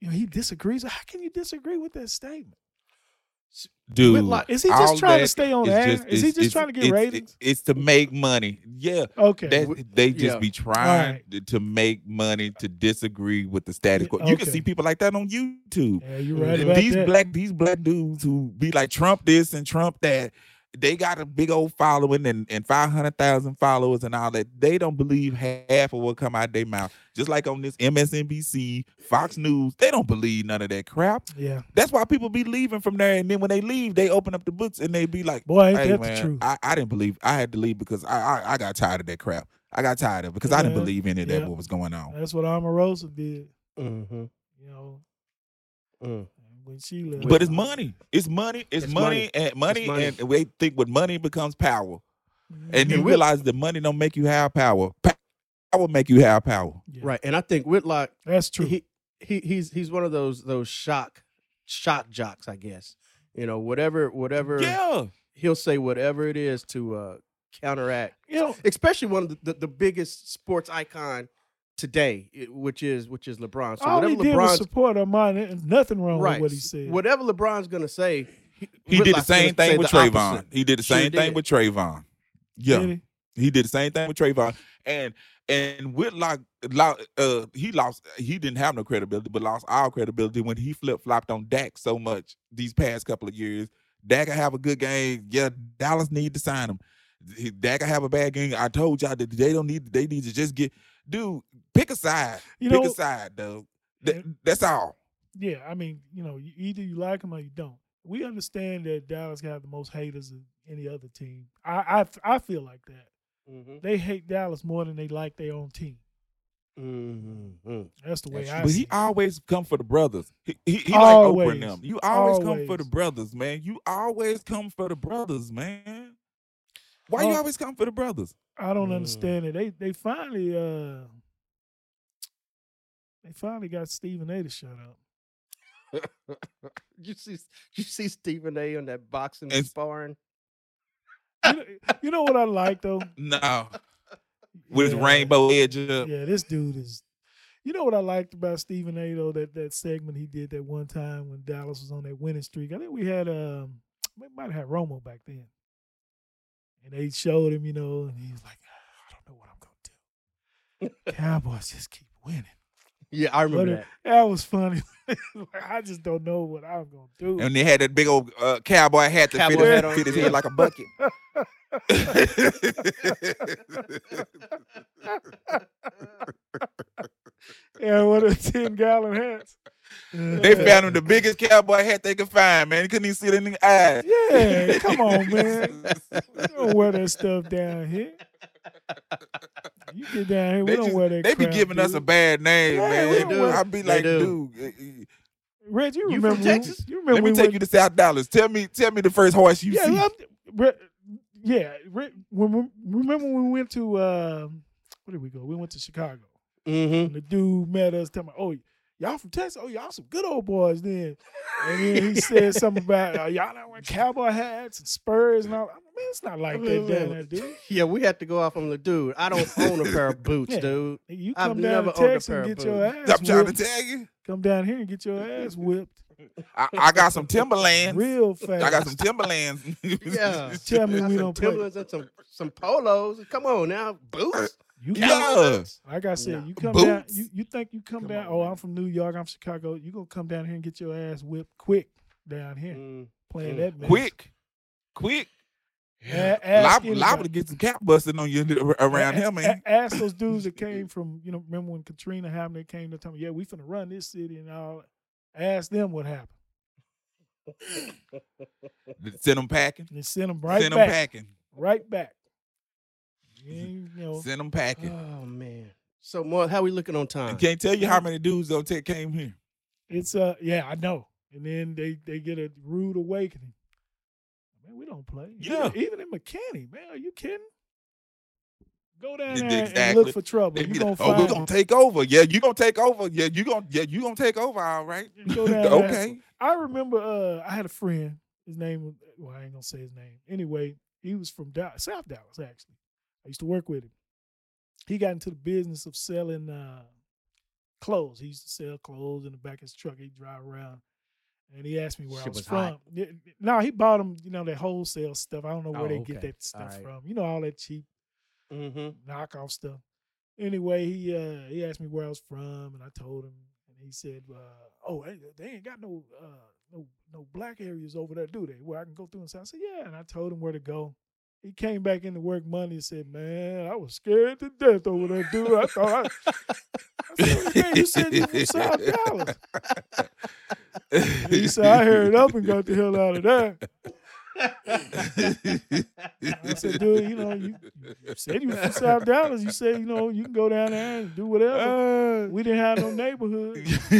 you know he disagrees. How can you disagree with that statement? Dude, Whitlock- Is he just trying to stay on is air? just- Is he just trying to get it's- ratings? It's to make money. Yeah. Okay, That, they just yeah. be trying Right. to, make money to disagree with the status quo. You can see people like that on YouTube. yeah, you're right these that. black these black dudes who be like Trump this and Trump that, they got a big old following and, and five hundred thousand followers and all that. They don't believe half of what come out their mouth. Just like on this MSNBC, Fox News, they don't believe none of that crap. yeah, That's why people be leaving from there. And then when they leave, they open up the books and they be like, boy, ain't hey that man, the truth? I, I didn't believe I had to leave because I, I I got tired of that crap. I got tired of it because I didn't believe any of that yeah. what was going on. That's what Omarosa did. Mm-hmm. You know, Mm. When she left. But it's money. It's money. It's, It's money, money. and money, money. and they think with money becomes power. And you And Whit- realize that money don't make you have power. Pa- Power make you have power. Yeah, Right, and I think Whitlock That's true. he he he's he's one of those those shock shock jocks, I guess. You know, whatever whatever Yeah. he'll say whatever it is to uh counteract, You know, especially one of the, the, the biggest sports icon today, which is which is LeBron. So all he whatever did was LeBron's support Armani. and Nothing wrong right, with what he said. whatever LeBron's gonna say, He did the same thing with the Trayvon. opposite. He did the Sure same thing did. with Trayvon. Yeah. Did he? He did the same thing with Trayvon, and and Whitlock, lo- uh, he lost. He didn't have no credibility, but lost all credibility when he flip flopped on Dak so much these past couple of years. Dak will have a good game. Yeah, Dallas need to sign him. He- Dak will have a bad game. I told y'all that they don't need. They need to just get, dude. Pick a side. You pick know- a side, though. That, And- that's all. Yeah, I mean, you know, either you like him or you don't. We understand that Dallas got the most haters of any other team. I I, I feel like that. Mhm. They hate Dallas more than they like their own team. Mhm. That's the way That's I But see he it. always come for the brothers. He he, he like Oprah Always. and them. You always, come for the brothers, man. You always come for the brothers, man. Why you always come for the brothers? I don't Mm. understand it. They they finally uh they finally got Stephen A to shut up. you see, you see Stephen A. on that boxing And- sparring. You know, you know what I like though? No, with Yeah. rainbow edge up. Yeah, this dude is. You know what I liked about Stephen A. though that that segment he did that one time when Dallas was on that winning streak. I think we had um we might have had Romo back then, and they showed him, you know, and he was like, "Ah, I don't know what I'm gonna do. Cowboys just keep winning. Yeah, I remember But, that. That was funny. I just don't know what I'm gonna do. And they had that big old uh, cowboy hat that fit Cowboy his, hat on, fit his head like a bucket. yeah, what a ten gallon hats. they found him the biggest cowboy hat they could find, man. He couldn't even see it in the eyes. Yeah, come on, man. We don't wear that stuff down here. You get down here, we They, don't just- wear that. they be crap, giving us a bad name, Yeah, man. They do. I'd be They like, do. dude, eh, eh, you You remember from when- Texas? You remember let me we take went- you to South Dallas. Tell me, tell me the first horse you yeah, see. I'm- Re- yeah. Re- when we, remember when we went to um, where did we go? We went to Chicago. Mm-hmm. And the dude met us, telling me, "Oh, y'all from Texas? Oh, y'all some good old boys then." And then he said something about uh, y'all not wearing cowboy hats and spurs and all. I mean, it's not like that down there, dude. Yeah, we had to go off on the dude. I don't own a pair of boots, Yeah. dude. You I've come down never to owned a Texas pair and of get your boots. ass I'm trying to whipped. tell you. Come down here and get your ass whipped I, I got some Timberlands. real fast. I got some Timberlands. Yeah. Tell me Got we some don't play. Timberlands and some some polos. Come on now, boots. You Yeah. come, like I said, Nah. you come down. You, you think you come, Come down? on, oh, man. I'm from New York. I'm Chicago. You gonna come down here and get your ass whipped quick down here Mm. playing Mm. that mess. quick, quick. A- ask Liable, liable to get some cap busting on you around A- here, man. a- Ask those dudes that came from, you know, remember when Katrina happened, they came to tell me, yeah, we finna run this city and all. Ask them what happened. Send them packing. And they sent them right Send them packing. Right back. You know, Send them packing. Oh man. So more, how we looking on I time? can't tell you how many dudes don't take came here. it's uh yeah, I know. And then they they get a rude awakening. Man, we don't play. Yeah. Even, even in McKinney, man, are you kidding? Go down there and look for trouble. You gonna like, oh, we're gonna take over. Yeah, you gonna take over. Yeah, you gonna yeah, you gonna take over, all right. Okay. I remember uh, I had a friend. His name was well, I ain't gonna say his name. Anyway, he was from Dallas, South Dallas actually. I used to work with him. He got into the business of selling uh, clothes. He used to sell clothes in the back of his truck. He'd drive around, and he asked me where I was, was from. Yeah, No, he bought them. You know that wholesale stuff. I don't know where Oh, they get that stuff Alright. from. You know all that cheap Mm-hmm. knockoff stuff. Anyway, he uh he asked me where I was from, and I told him, and he said, uh, "Oh, they, they ain't got no uh no no black areas over there, do they? Where I can go through and say, I said, yeah, and I told him where to go. He came back into work Monday and said, "Man, I was scared to death over there, dude. I thought I." I said, "Man, you said you from South Dallas." He said, "I heard up and got the hell out of there." I said, "Dude, you know, you, you said you from South Dallas. You said, you know, you can go down there and do whatever. Uh, we didn't have no neighborhood."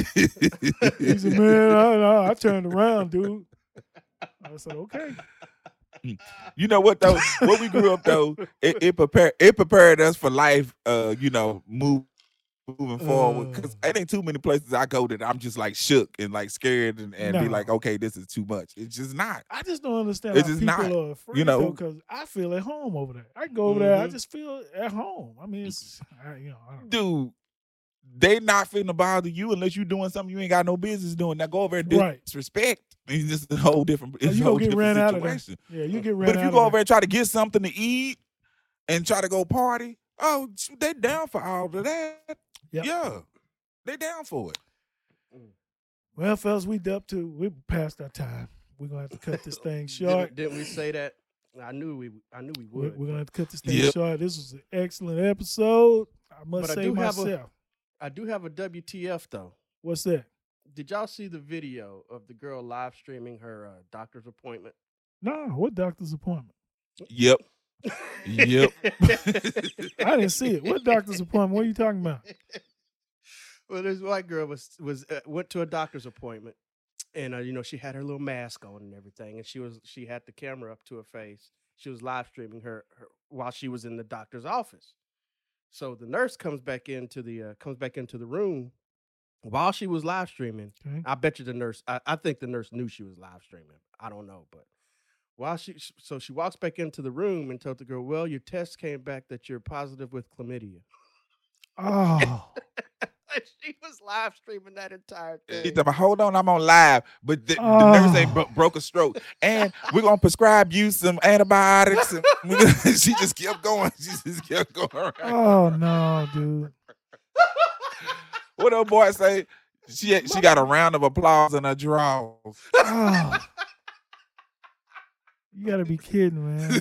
He said, "Man, I, I, I turned around, dude." I said, "Okay." you know what though? What we grew up though, it, it prepared it prepared us for life. Uh, you know, move moving forward because Uh. it ain't too many places I go that I'm just like shook and like scared and, and be like, okay, this is too much. It's just not. I just don't understand It's just people not, are afraid, know. because I feel at home over there. I can go over there, I Mhm. just feel at home. I mean, it's I, you know, I don't Dude, they not finna bother you unless you doing something you ain't got no business doing. Now go over and Right. disrespect. It's just a whole different, Oh, it's you a whole gonna get different ran out of there. situation. Yeah, you get ran But if out you go over there. and try to get something to eat and try to go party, oh, they down for all of that. Yep. Yeah, they down for it. Well, fellas, we up to we passed our time. We're gonna have to cut this thing short. Didn't, didn't we say that? I knew we. I knew we We're, would. we're gonna have to cut this thing Yep. short. This was an excellent episode. I must But I say do have a- myself. I do have a WTF though. What's that? Did y'all see the video of the girl live streaming her uh, doctor's appointment? No, what doctor's appointment? Yep. Yep. I didn't see it. What doctor's appointment? What are you talking about? well, this white girl was was uh, went to a doctor's appointment, and uh, you know she had her little mask on and everything, and she was she had the camera up to her face. She was live streaming her, her while she was in the doctor's office. So the nurse comes back into the uh, comes back into the room while she was live streaming. Okay. I bet you the nurse. I, I think the nurse knew she was live streaming. I don't know, but while she so she walks back into the room and told the girl, "Well, your test came back that you're positive with chlamydia." Oh, she was live streaming that entire thing. talking about, hold on, I'm on live, but the, the nurse ain't Oh. bro- broke a stroke, and we're gonna prescribe you some antibiotics. And she just kept going. She just kept going. Around. oh no, dude. What old boy say? She had- she got a round of applause and a drawers. Oh. You gotta be kidding, man.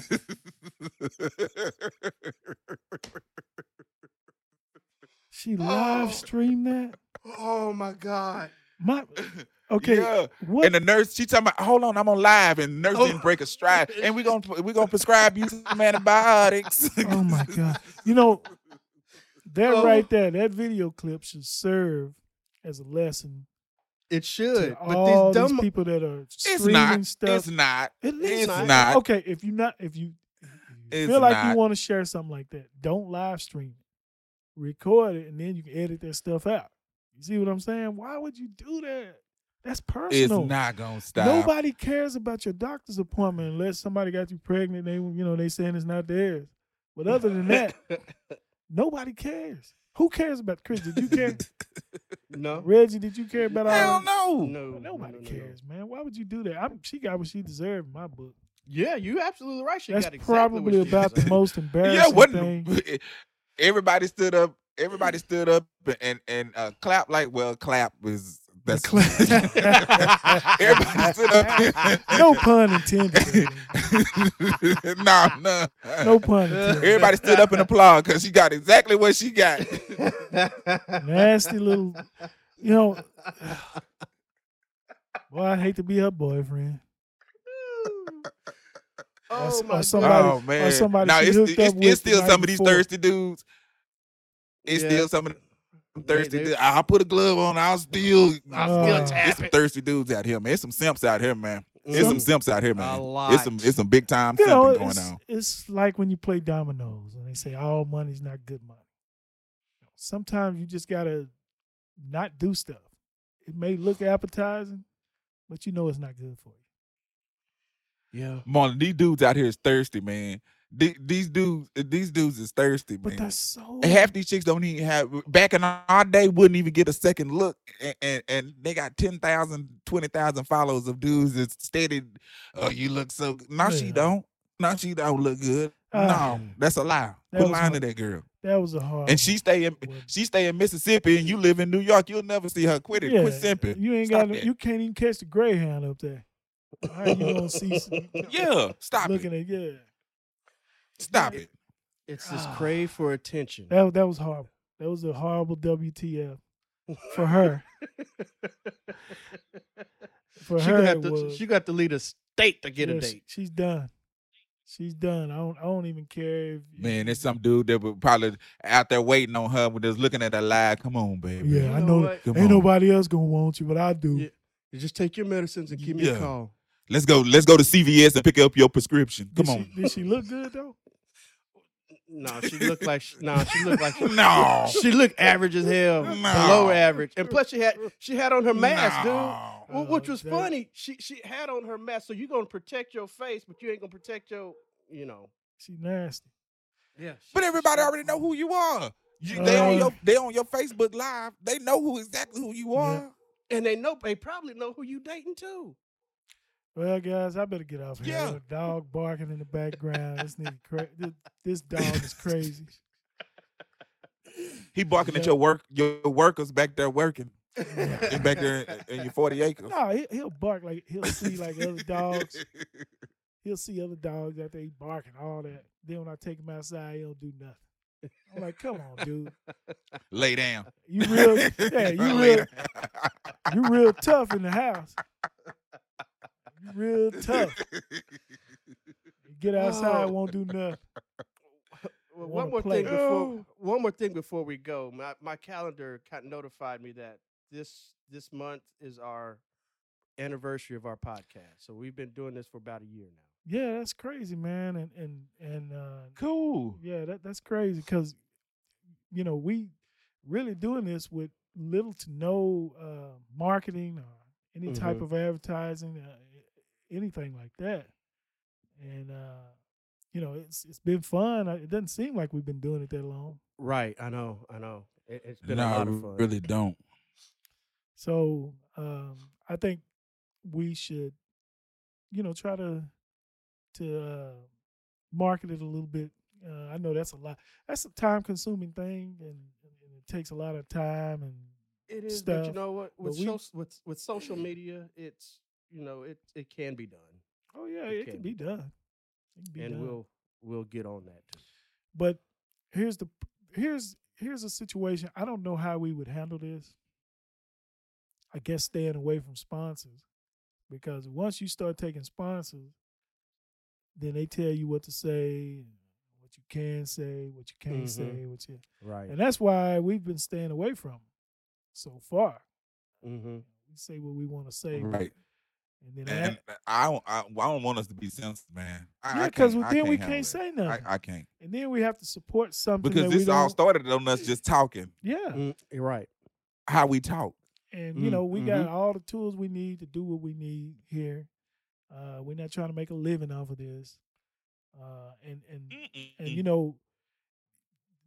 She live Oh. streamed that. oh my god! My okay. Yeah. What? And the nurse, she talking about, hold on, I'm on live, and the nurse Oh. didn't break a stride, and we gonna we gonna prescribe you some antibiotics. oh my god. You know that Oh. right there. That video clip should serve as a lesson It to should, but all these these, dumb. people that are It's streaming not. stuff. It's not. It is It's not. not. Okay, if you not if you, if you feel like not. you want to share something like that, don't live stream it. Record it and then you can edit that stuff out. You see what I'm saying? Why would you do that? That's personal. It's personal. not gonna stop. Nobody cares about your doctor's appointment unless somebody got you pregnant. They you know they saying it's not theirs. But other than that, nobody cares. Who cares about Chris? Did you care? no, Reggie, did you care about Hell that? no. no, Well, Nobody no, no, no. cares, man. Why would you do that? I'm, she got what she deserved in my book. Yeah, you absolutely right. She That's got exactly what probably she about the most embarrassing Yeah, what? thing. Eh, Everybody stood up. Everybody stood up and and uh, clap like well, clap was that's clap. everybody stood up. No pun intended. no, no, No pun intended. Everybody stood up and applaud because she got exactly what she got. Nasty little, you know. Boy, I hate to be her boyfriend. Oh or my somebody- oh man, somebody now she it's, it's, it's with still some of these before. thirsty dudes. It's Yeah. still some of them thirsty. they- dudes. I put a glove on. I'll still. I'm Uh, still It's It's some thirsty dudes out here, man. It's some simps out here, man. It's some simps out here, man. lot. It's some it's some big time You know, going it's, on. it's like when you play dominoes and they say all money's not good money. Sometimes you just gotta not do stuff. It may look appetizing, but you know it's not good for you. Yeah. Marlon, these dudes out here is thirsty, man. The- These dudes, these dudes is thirsty, But man. that's so And half these chicks don't even have back in our day wouldn't even get a second look and and, and they got 10,000 20,000 followers of dudes that's steady oh you look so good. no she don't no she don't look good Ah. no that's a lie That was lying to that girl that was a hard and she stay in she stay in Mississippi and you live in New York you'll never see her quit it quit simping You ain't Stop got that. you can't even catch the greyhound up there. How you gonna see some- yeah stop looking it at yeah. stop it It's this Ah. crave for attention. That that was horrible. That was a horrible WTF for her. For she her, gonna it to, was. she got to lead a state to get a Yes, date. She's done. She's done. I don't. I don't even care if. man there's some dude that would probably out there waiting on her when they're looking at her live come on baby Yeah, You I know know. what? Come Ain't on. nobody else gonna want you, but I do. Yeah. You just take your medicines and give me Yeah. a call. Let's go let's go to CVS and pick up your prescription come did on She, did she look good though? No, she looked like she, no, she looked like she, No. she looked average as hell, No. below average, and plus she had she had on her mask, dude. No. Well, which Oh, was that- funny. She she had on her mask, so you're gonna protect your face, but you ain't gonna protect your, you know. She nasty. Yeah. But everybody already know who you are. You, they on your they on your Facebook live. They know who exactly who you are. and they know they probably know who you dating too. Well, guys, I better get off here. Yeah. Dog barking in the background. This nigga, cra- this, this dog is crazy. He barking at your work your workers back there working. Yeah. And back there in, in your 40 acres. No, he, he'll bark like he'll see like other dogs. He'll see other dogs out there barking all that. Then when I take him outside, he don't do nothing. I'm like, come on, dude. Lay down. You real, yeah, you real, down. you real tough in the house. Real tough. Get outside, Oh. won't do nothing. Well, one more play. thing before one more thing before we go. My my calendar kind of notified me that this this month is our anniversary of our podcast. So we've been doing this for about a year now. Yeah, that's crazy, man. And and and uh, Cool. yeah, that that's crazy because you know we really doing this with little to no uh, marketing or any type Mhm. of advertising, uh, anything like that. And uh, you know, it's it's been fun. It doesn't seem like we've been doing it that long. Right. I know. I know. It, it's been no, a lot I of fun. really don't. So um, I think we should, you know, try to to uh, market it a little bit. Uh, I know that's a lot. That's a time consuming thing, and, and it takes a lot of time. And It is, but you know what? but With we- so, with with social media, it's you know it it can be done, oh yeah, It it, can can be be done. It can be and done. we'll we'll get on that too. But here's the here's here's a situation. I don't know how we would handle this. I guess staying away from sponsors because once you start taking sponsors, then they tell you what to say, what you can say, what you can't Mhm. say, what you, Right. and that's why we've been staying away from 'em so far. mm-hmm. We say what we want to say, Right. And then And that, I don't I, I don't want us to be sensitive, man. I, yeah, I because can't- then we can't it. say I, nothing, I can't. and then we have to support something Because that this all don't. started on us just talking. yeah, Mm, you're right. How we talk. and you Mm, know we got mhm. all the tools we need to do what we need here. Uh, we're not trying to make a living off of this, uh, and and and you know,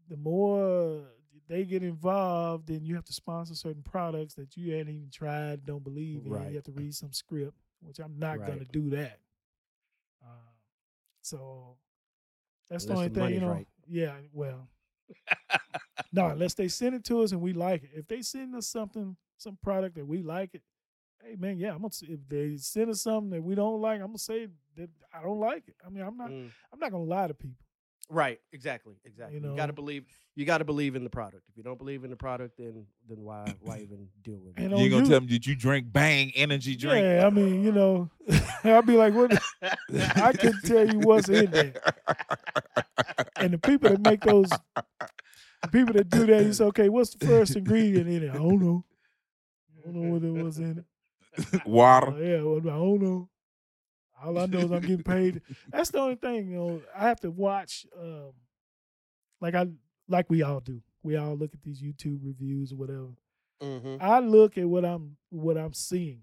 the more they get involved, then you have to sponsor certain products that you hadn't even tried, don't believe in. Right. You have to read some script, which I'm not going to do that. Uh, so that's the only thing, you know. right. Yeah, well, no, unless they send it to us and we like it. If they send us something, some product that we like it, hey man, yeah, I'm gonna. If they send us something that we don't like, I'm gonna say that I don't like it. I mean, I'm not. Mm, I'm not gonna lie to people. Right. Exactly. Exactly. You, got to believe. You got to believe in the product. If you don't believe in the product, then then why why even deal with it? And You on ain't gonna you- tell me did you drink bang energy drink. Yeah, I mean, you know, I'll be like, what? I couldn't tell you what's in there. And the people that make those, the people that do that, you say, okay, what's the first ingredient in it? I don't know. I don't know what it was in it. Water. Uh, yeah, well, I don't know. All I know is I'm getting paid. That's the only thing, you know. I have to watch, um, like I like we all do. We all look at these YouTube reviews or whatever. Mm-hmm. I look at what I'm what I'm seeing.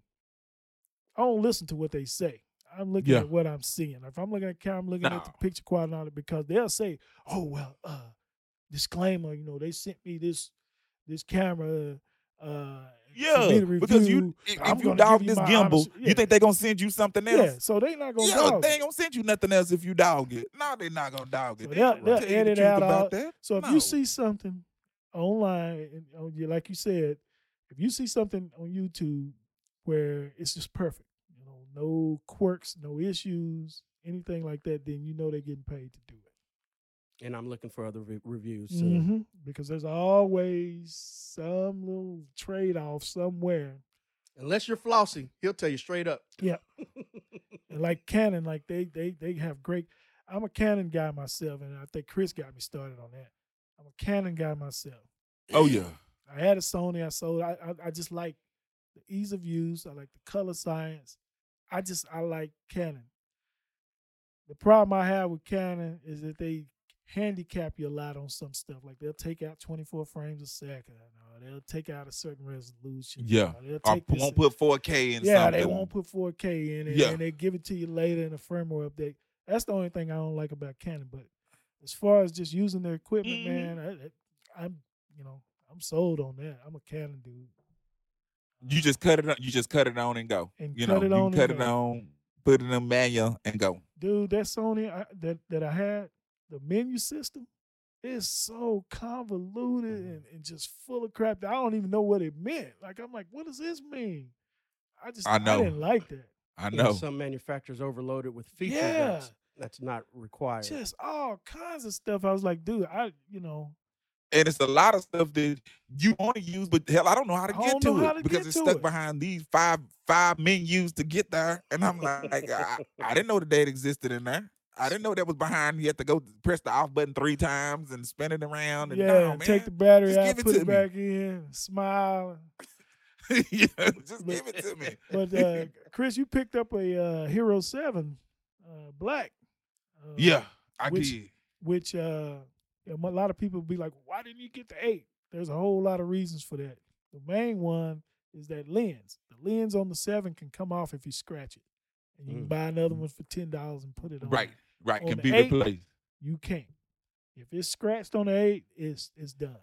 I don't listen to what they say. I'm looking Yeah. at what I'm seeing. If I'm looking at camera, I'm looking at the picture quality and all that because they'll say, "Oh well, uh, disclaimer, you know, they sent me this this camera." Uh, Yeah, to because you if, if you dog this gimbal, yeah. you think they gonna send you something else? Yeah, so they not gonna Yeah, dog they ain't gonna send you nothing else if you dog it. No, they not gonna dog it. So They they'll- they'll tell you the out about all- that. So if No. you see something online, and oh, like you said, if you see something on YouTube where it's just perfect, you know, no quirks, no issues, anything like that, then you know they're getting paid to. And I'm looking for other re- reviews. So Mhm. Because there's always some little trade off somewhere. unless you're flossy, he'll tell you straight up. Yeah, and like Canon, like they they they have great. I'm a Canon guy myself, and I think Chris got me started on that. I'm a Canon guy myself. Oh yeah. I had a Sony. I sold. I, I I just like the ease of use. I like the color science. I just I like Canon. The problem I have with Canon is that they handicap you a lot on some stuff. Like they'll take out 24 frames a second, or they'll take out a certain resolution. Yeah. or they'll Or take this- won't put 4K in yeah, something. they won't put 4K in it, Yeah. and they give it to you later in a firmware update. That's the only thing I don't like about Canon. But as far as just using their equipment, Mhm. man, I, I, I'm you know I'm sold on that. I'm a Canon dude. You just cut it on. You just cut it on and go. And you cut know, it you on and cut it go. on, put it in a manual and go. dude, that Sony I, that that I had, the menu system is so convoluted Mm-hmm. and, and just full of crap that I don't even know what it meant. Like I'm like, what does this mean? I just I know. I didn't like that. I know, know. some manufacturers overloaded with features Yeah. that's, that's not required. Just all kinds of stuff. I was like, dude, I you know, and it's a lot of stuff that you want to use, but hell, I don't know how to get to it to because it's stuck it. behind these five five menus to get there. And I'm like, I, I didn't know the date existed in there. I didn't know that was behind. You had to go press the off button three times and spin it around. And yeah, no, man. take the battery out, put it me. back in, smile. yeah, just But- give it to me. But uh, Chris, you picked up a uh, Hero Seven uh, Black. Uh, Yeah, I which- did. which uh a lot of people be like, why didn't you get the eight? There's a whole lot of reasons for that. The main one is that lens. The lens on the seven can come off if you scratch it. And you can Mm. buy another one for ten dollars and put it on. Right, right. on Can be eight, replaced. You can't. If it's scratched on the eight, it's it's done.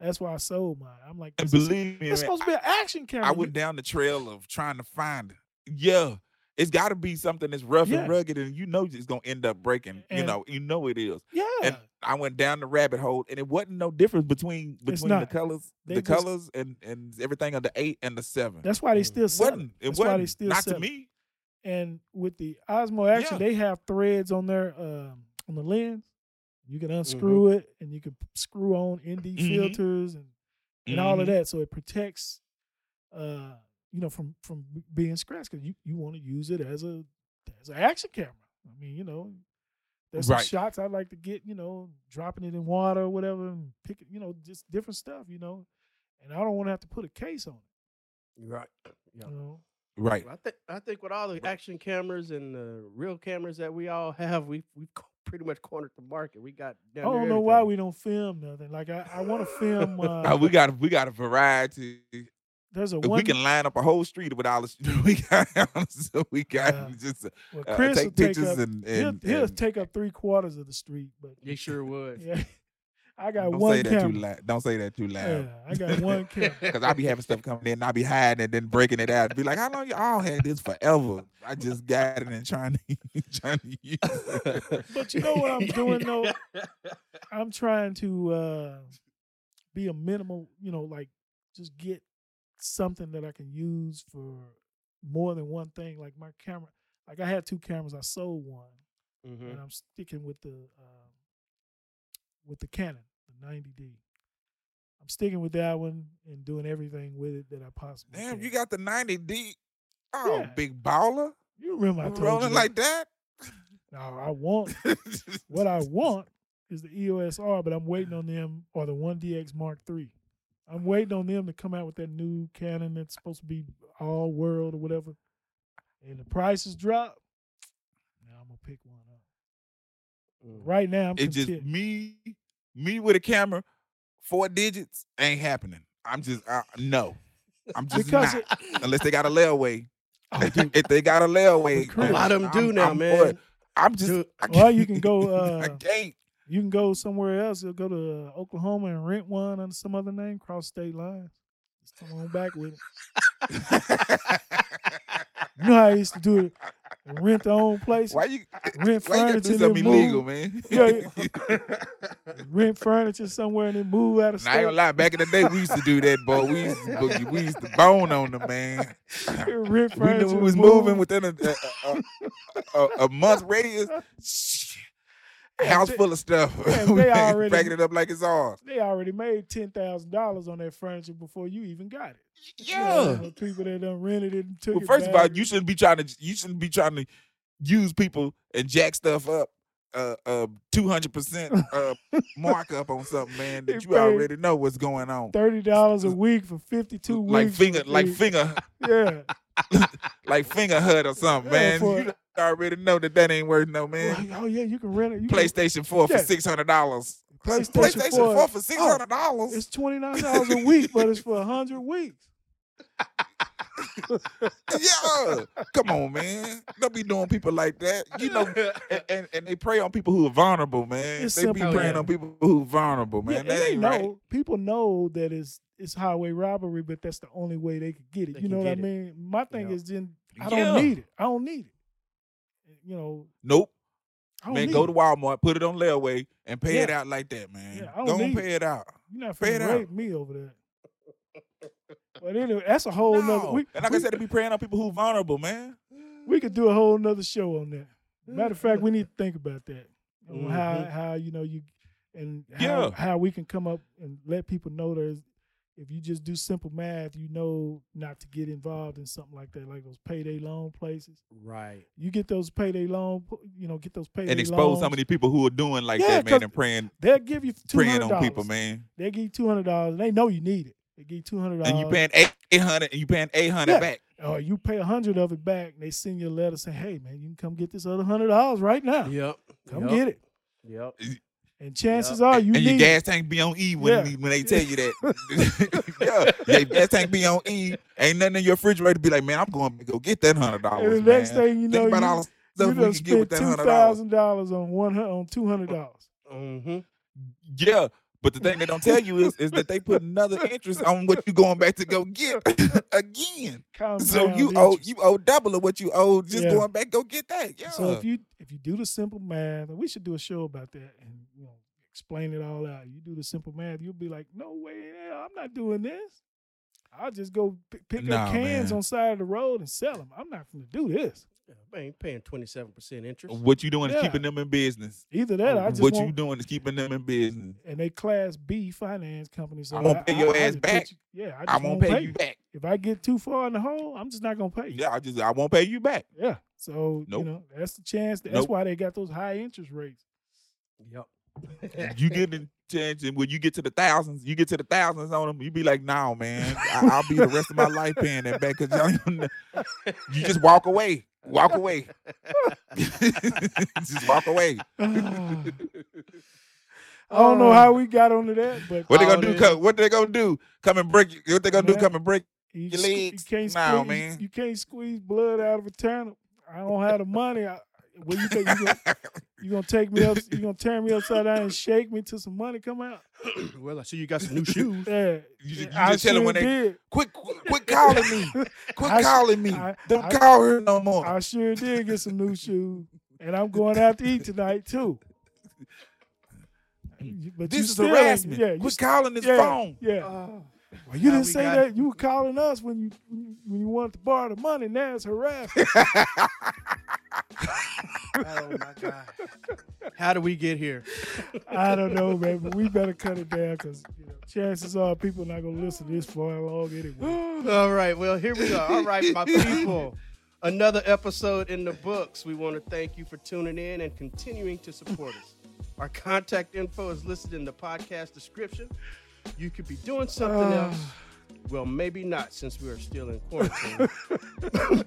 That's why I sold mine. I'm like, And believe me, it's man, supposed to be an action camera. I went down the trail of trying to find it. Yeah. It's got to be something that's rough Yeah. and rugged, and you know it's gonna end up breaking. you know, you know it is. yeah. And I went down the rabbit hole, and it wasn't no difference between between the colors, They the just- colors, and and everything of the eight and the seven. That's why they Mm. still sell wasn't. it. It That's why they wasn't. still Not to me. And with the Osmo Action, Yeah. they have threads on their um, on the lens. You can unscrew it, and you can screw on ND Mhm. filters and, and all of Mhm. that. So it protects, uh, you know, from from being scratched because you, you want to use it as a as an action camera. I mean, you know, there's some shots I like to get, you know, dropping it in water or whatever, and pick it, you know, just different stuff, you know. And I don't want to have to put a case on it, Right. Yeah. you know. Right. I think I think with all the action cameras and the real cameras that we all have, we we've pretty much cornered the market. We got. I don't know why we don't film nothing. Like I, I want to film. Uh, Uh, we got we got a variety. there's a one. we can line up a whole street with all this, we got so we got Yeah. just well, uh, Chris will take take pictures up. and, he'll, and, he'll and take up three quarters of the street, but He sure would. yeah, I got don't one say that too camera. loud. Don't say that too Yeah, loud. I got one camera. Because I be having stuff coming in, and I be hiding and then breaking it out. Be like, how long y'all had this forever? I just got it and trying to trying to use it. But you know what I'm doing though? I'm trying to uh, be a minimal. You know, like just get something that I can use for more than one thing. Like my camera. Like I had two cameras. I sold one. Mhm. and I'm sticking with the um, with the Canon, the 90D. I'm sticking with that one and doing everything with it that I possibly can. Damn, can. you got the 90D. Oh, Yeah. big baller. You remember I told Rolling you like that. No, I want what I want is the EOS R, but I'm waiting on them or the 1DX Mark III. I'm waiting on them to come out with that new Canon that's supposed to be all world or whatever. And the prices drop. Now I'm gonna pick one. Right now, I'm It just me, me with a camera, four digits ain't happening. I'm just uh, no. I'm just Because not. Unless they got a layaway. Oh, if they got a layaway, Chris- A lot of them do I'm- now, I'm man. for it. I'm just. Dude, I Or you can't- can go, I uh, can't. You can go somewhere else. You'll go to uh, Oklahoma and rent one under some other name, cross state lines. Just come on back with it. You know how I used to do it. Rent their own place. Why you? Rent Why you furniture and something illegal, man? Yeah, Rent furniture somewhere and then move out of Nah, I ain't gonna lie. Back in the day, we used to do that, boy. We used to, boogie- we used to bone on them, man. Rent We furniture. knew we was moving within a a, a, a, a month radius. House they- full of stuff. they already- packing it up like it's ours. They already made ten thousand dollars on that furniture before you even got it. You know, Yeah. people that done rented it and took Well, first of all, you shouldn't be trying to you shouldn't be trying to use people and jack stuff up uh uh 200% uh markup on something man that you already know what's going on. thirty dollars a week for fifty two weeks. Like weeks. finger like finger yeah. like Fingerhut or something, Yeah, man. for- You- already know that that ain't worth no man. oh yeah, you can rent it. You can- PlayStation Four for six hundred dollars. PlayStation, PlayStation 4, Four for six hundred dollars. Oh, it's twenty nine dollars a week, but it's for hundred weeks. yeah, come on, man. Don't be doing people like that. You know, and, and, and they prey on people who are vulnerable, man. It's they be simple, preying man. on people who are vulnerable, man. yeah, that they ain't know right. people know that it's it's highway robbery, but that's the only way they could get it. They you know what I get it. mean? My thing Yeah. is then I don't Yeah. need it. I don't need it. You know, Nope. I don't Man, need go to Walmart, put it on layaway, and pay it out like that, man. Yeah, I don't need pay it out. You're not pay it out. me over there. But anyway, that's a whole nother. We, and like we, I said, to be preying on people who vulnerable, man. we could do a whole nother show on that. Matter of fact, we need to think about that. On how mm-hmm. how you know you and how, Yeah. how we can come up and let people know there's if you just do simple math, you know not to get involved in something like that, like those payday loan places. right. You get those payday loan, you know, get those payday And expose loans. some of these people who are doing like Yeah, that, man, and praying. They'll give you two preying hundred on people, man. They give you two hundred dollars. They know you need it. They give you two hundred dollars. And you paying eight eight hundred, and you paying eight hundred Yeah. back. or you pay a hundred of it back. And they send you a letter saying, "Hey, man, you can come get this other hundred dollars right now. Yep. Come yep. get it." Yep. And chances Yep. are you and your need gas tank be on E when Yeah. when they tell you that. yeah, your gas tank be on E. Ain't nothing in your refrigerator. To be like, man, I'm going to go get that hundred dollars. And the next man. thing you know, Think about you, all the stuff you we done can get with spent that two hundred dollars. on one hun- on two hundred dollars. Mm-hmm. Yeah, but the thing they don't tell you is is that they put another interest on what you going back to go get again. So you owe you owe double of what you owe just Yeah. going back go get that. Yeah. So if you if you do the simple math, and we should do a show about that, and you know explain it all out. You do the simple math, you'll be like, no way, I'm not doing this. I'll just go p- pick up cans man. on side of the road and sell them. I'm not going to do this. Yeah, man, ain't paying twenty seven percent interest. what you doing is keeping them in business. Either that, or I mm-hmm. just what want, you doing is keeping them in business. and they class B finance companies. So I won't pay your ass just put back. you- yeah, I, I, just won't pay, you you. back. If I get too far in the hole, I'm just not gonna pay you. Yeah, I just I won't pay you back. Yeah. So Nope. you know that's the chance. That's Nope. why they got those high interest rates. Yep. you get the chance, and when you get to the thousands, you get to the thousands on them. You be like, "No, man, I, I'll be the rest of my life paying that back." Cause y'all don't you just walk away, walk away, just walk away. I don't know how oh. we got onto that, but What they Oh, gonna do? it Come, what they gonna do? Come and break? you- What they gonna do? Come and break? you, your sque- you legs? can't Nah, squeeze, man. You can't squeeze blood out of a turnip. I don't have the money. I, well, you think you gonna, you gonna take me up? You gonna turn me upside down and shake me till some money come out? well, I see you got some new shoes. Yeah, You, ju- you I just tell them sure when they did. quit, quit, quit calling me, quit I s- calling me. I- Don't I- call her no more. I sure did get some new shoes, and I'm going out to eat tonight too. But you this is still ain't- harassment. Yeah, you quit st- calling this yeah, phone. Yeah. Oh, Well, you Now didn't we say got- that. You were calling us when you when you- when you wanted to borrow the money. Now it's harassment. oh my god. How do we get here? I don't know, man, but we better cut it down because you know, chances are people not gonna listen this far along anyway. All right. Well, here we are. All right, my people. Another episode in the books. We want to thank you for tuning in and continuing to support us. Our contact info is listed in the podcast description. You could be doing something Ah. else. Well, maybe not since we are still in quarantine.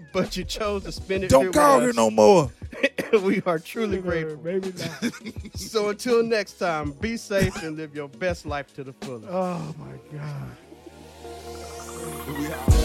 but you chose to spend it Don't with call her us. no more. we are truly grateful. Maybe not. So until next time, be safe and live your best life to the fullest. Oh my god. We out.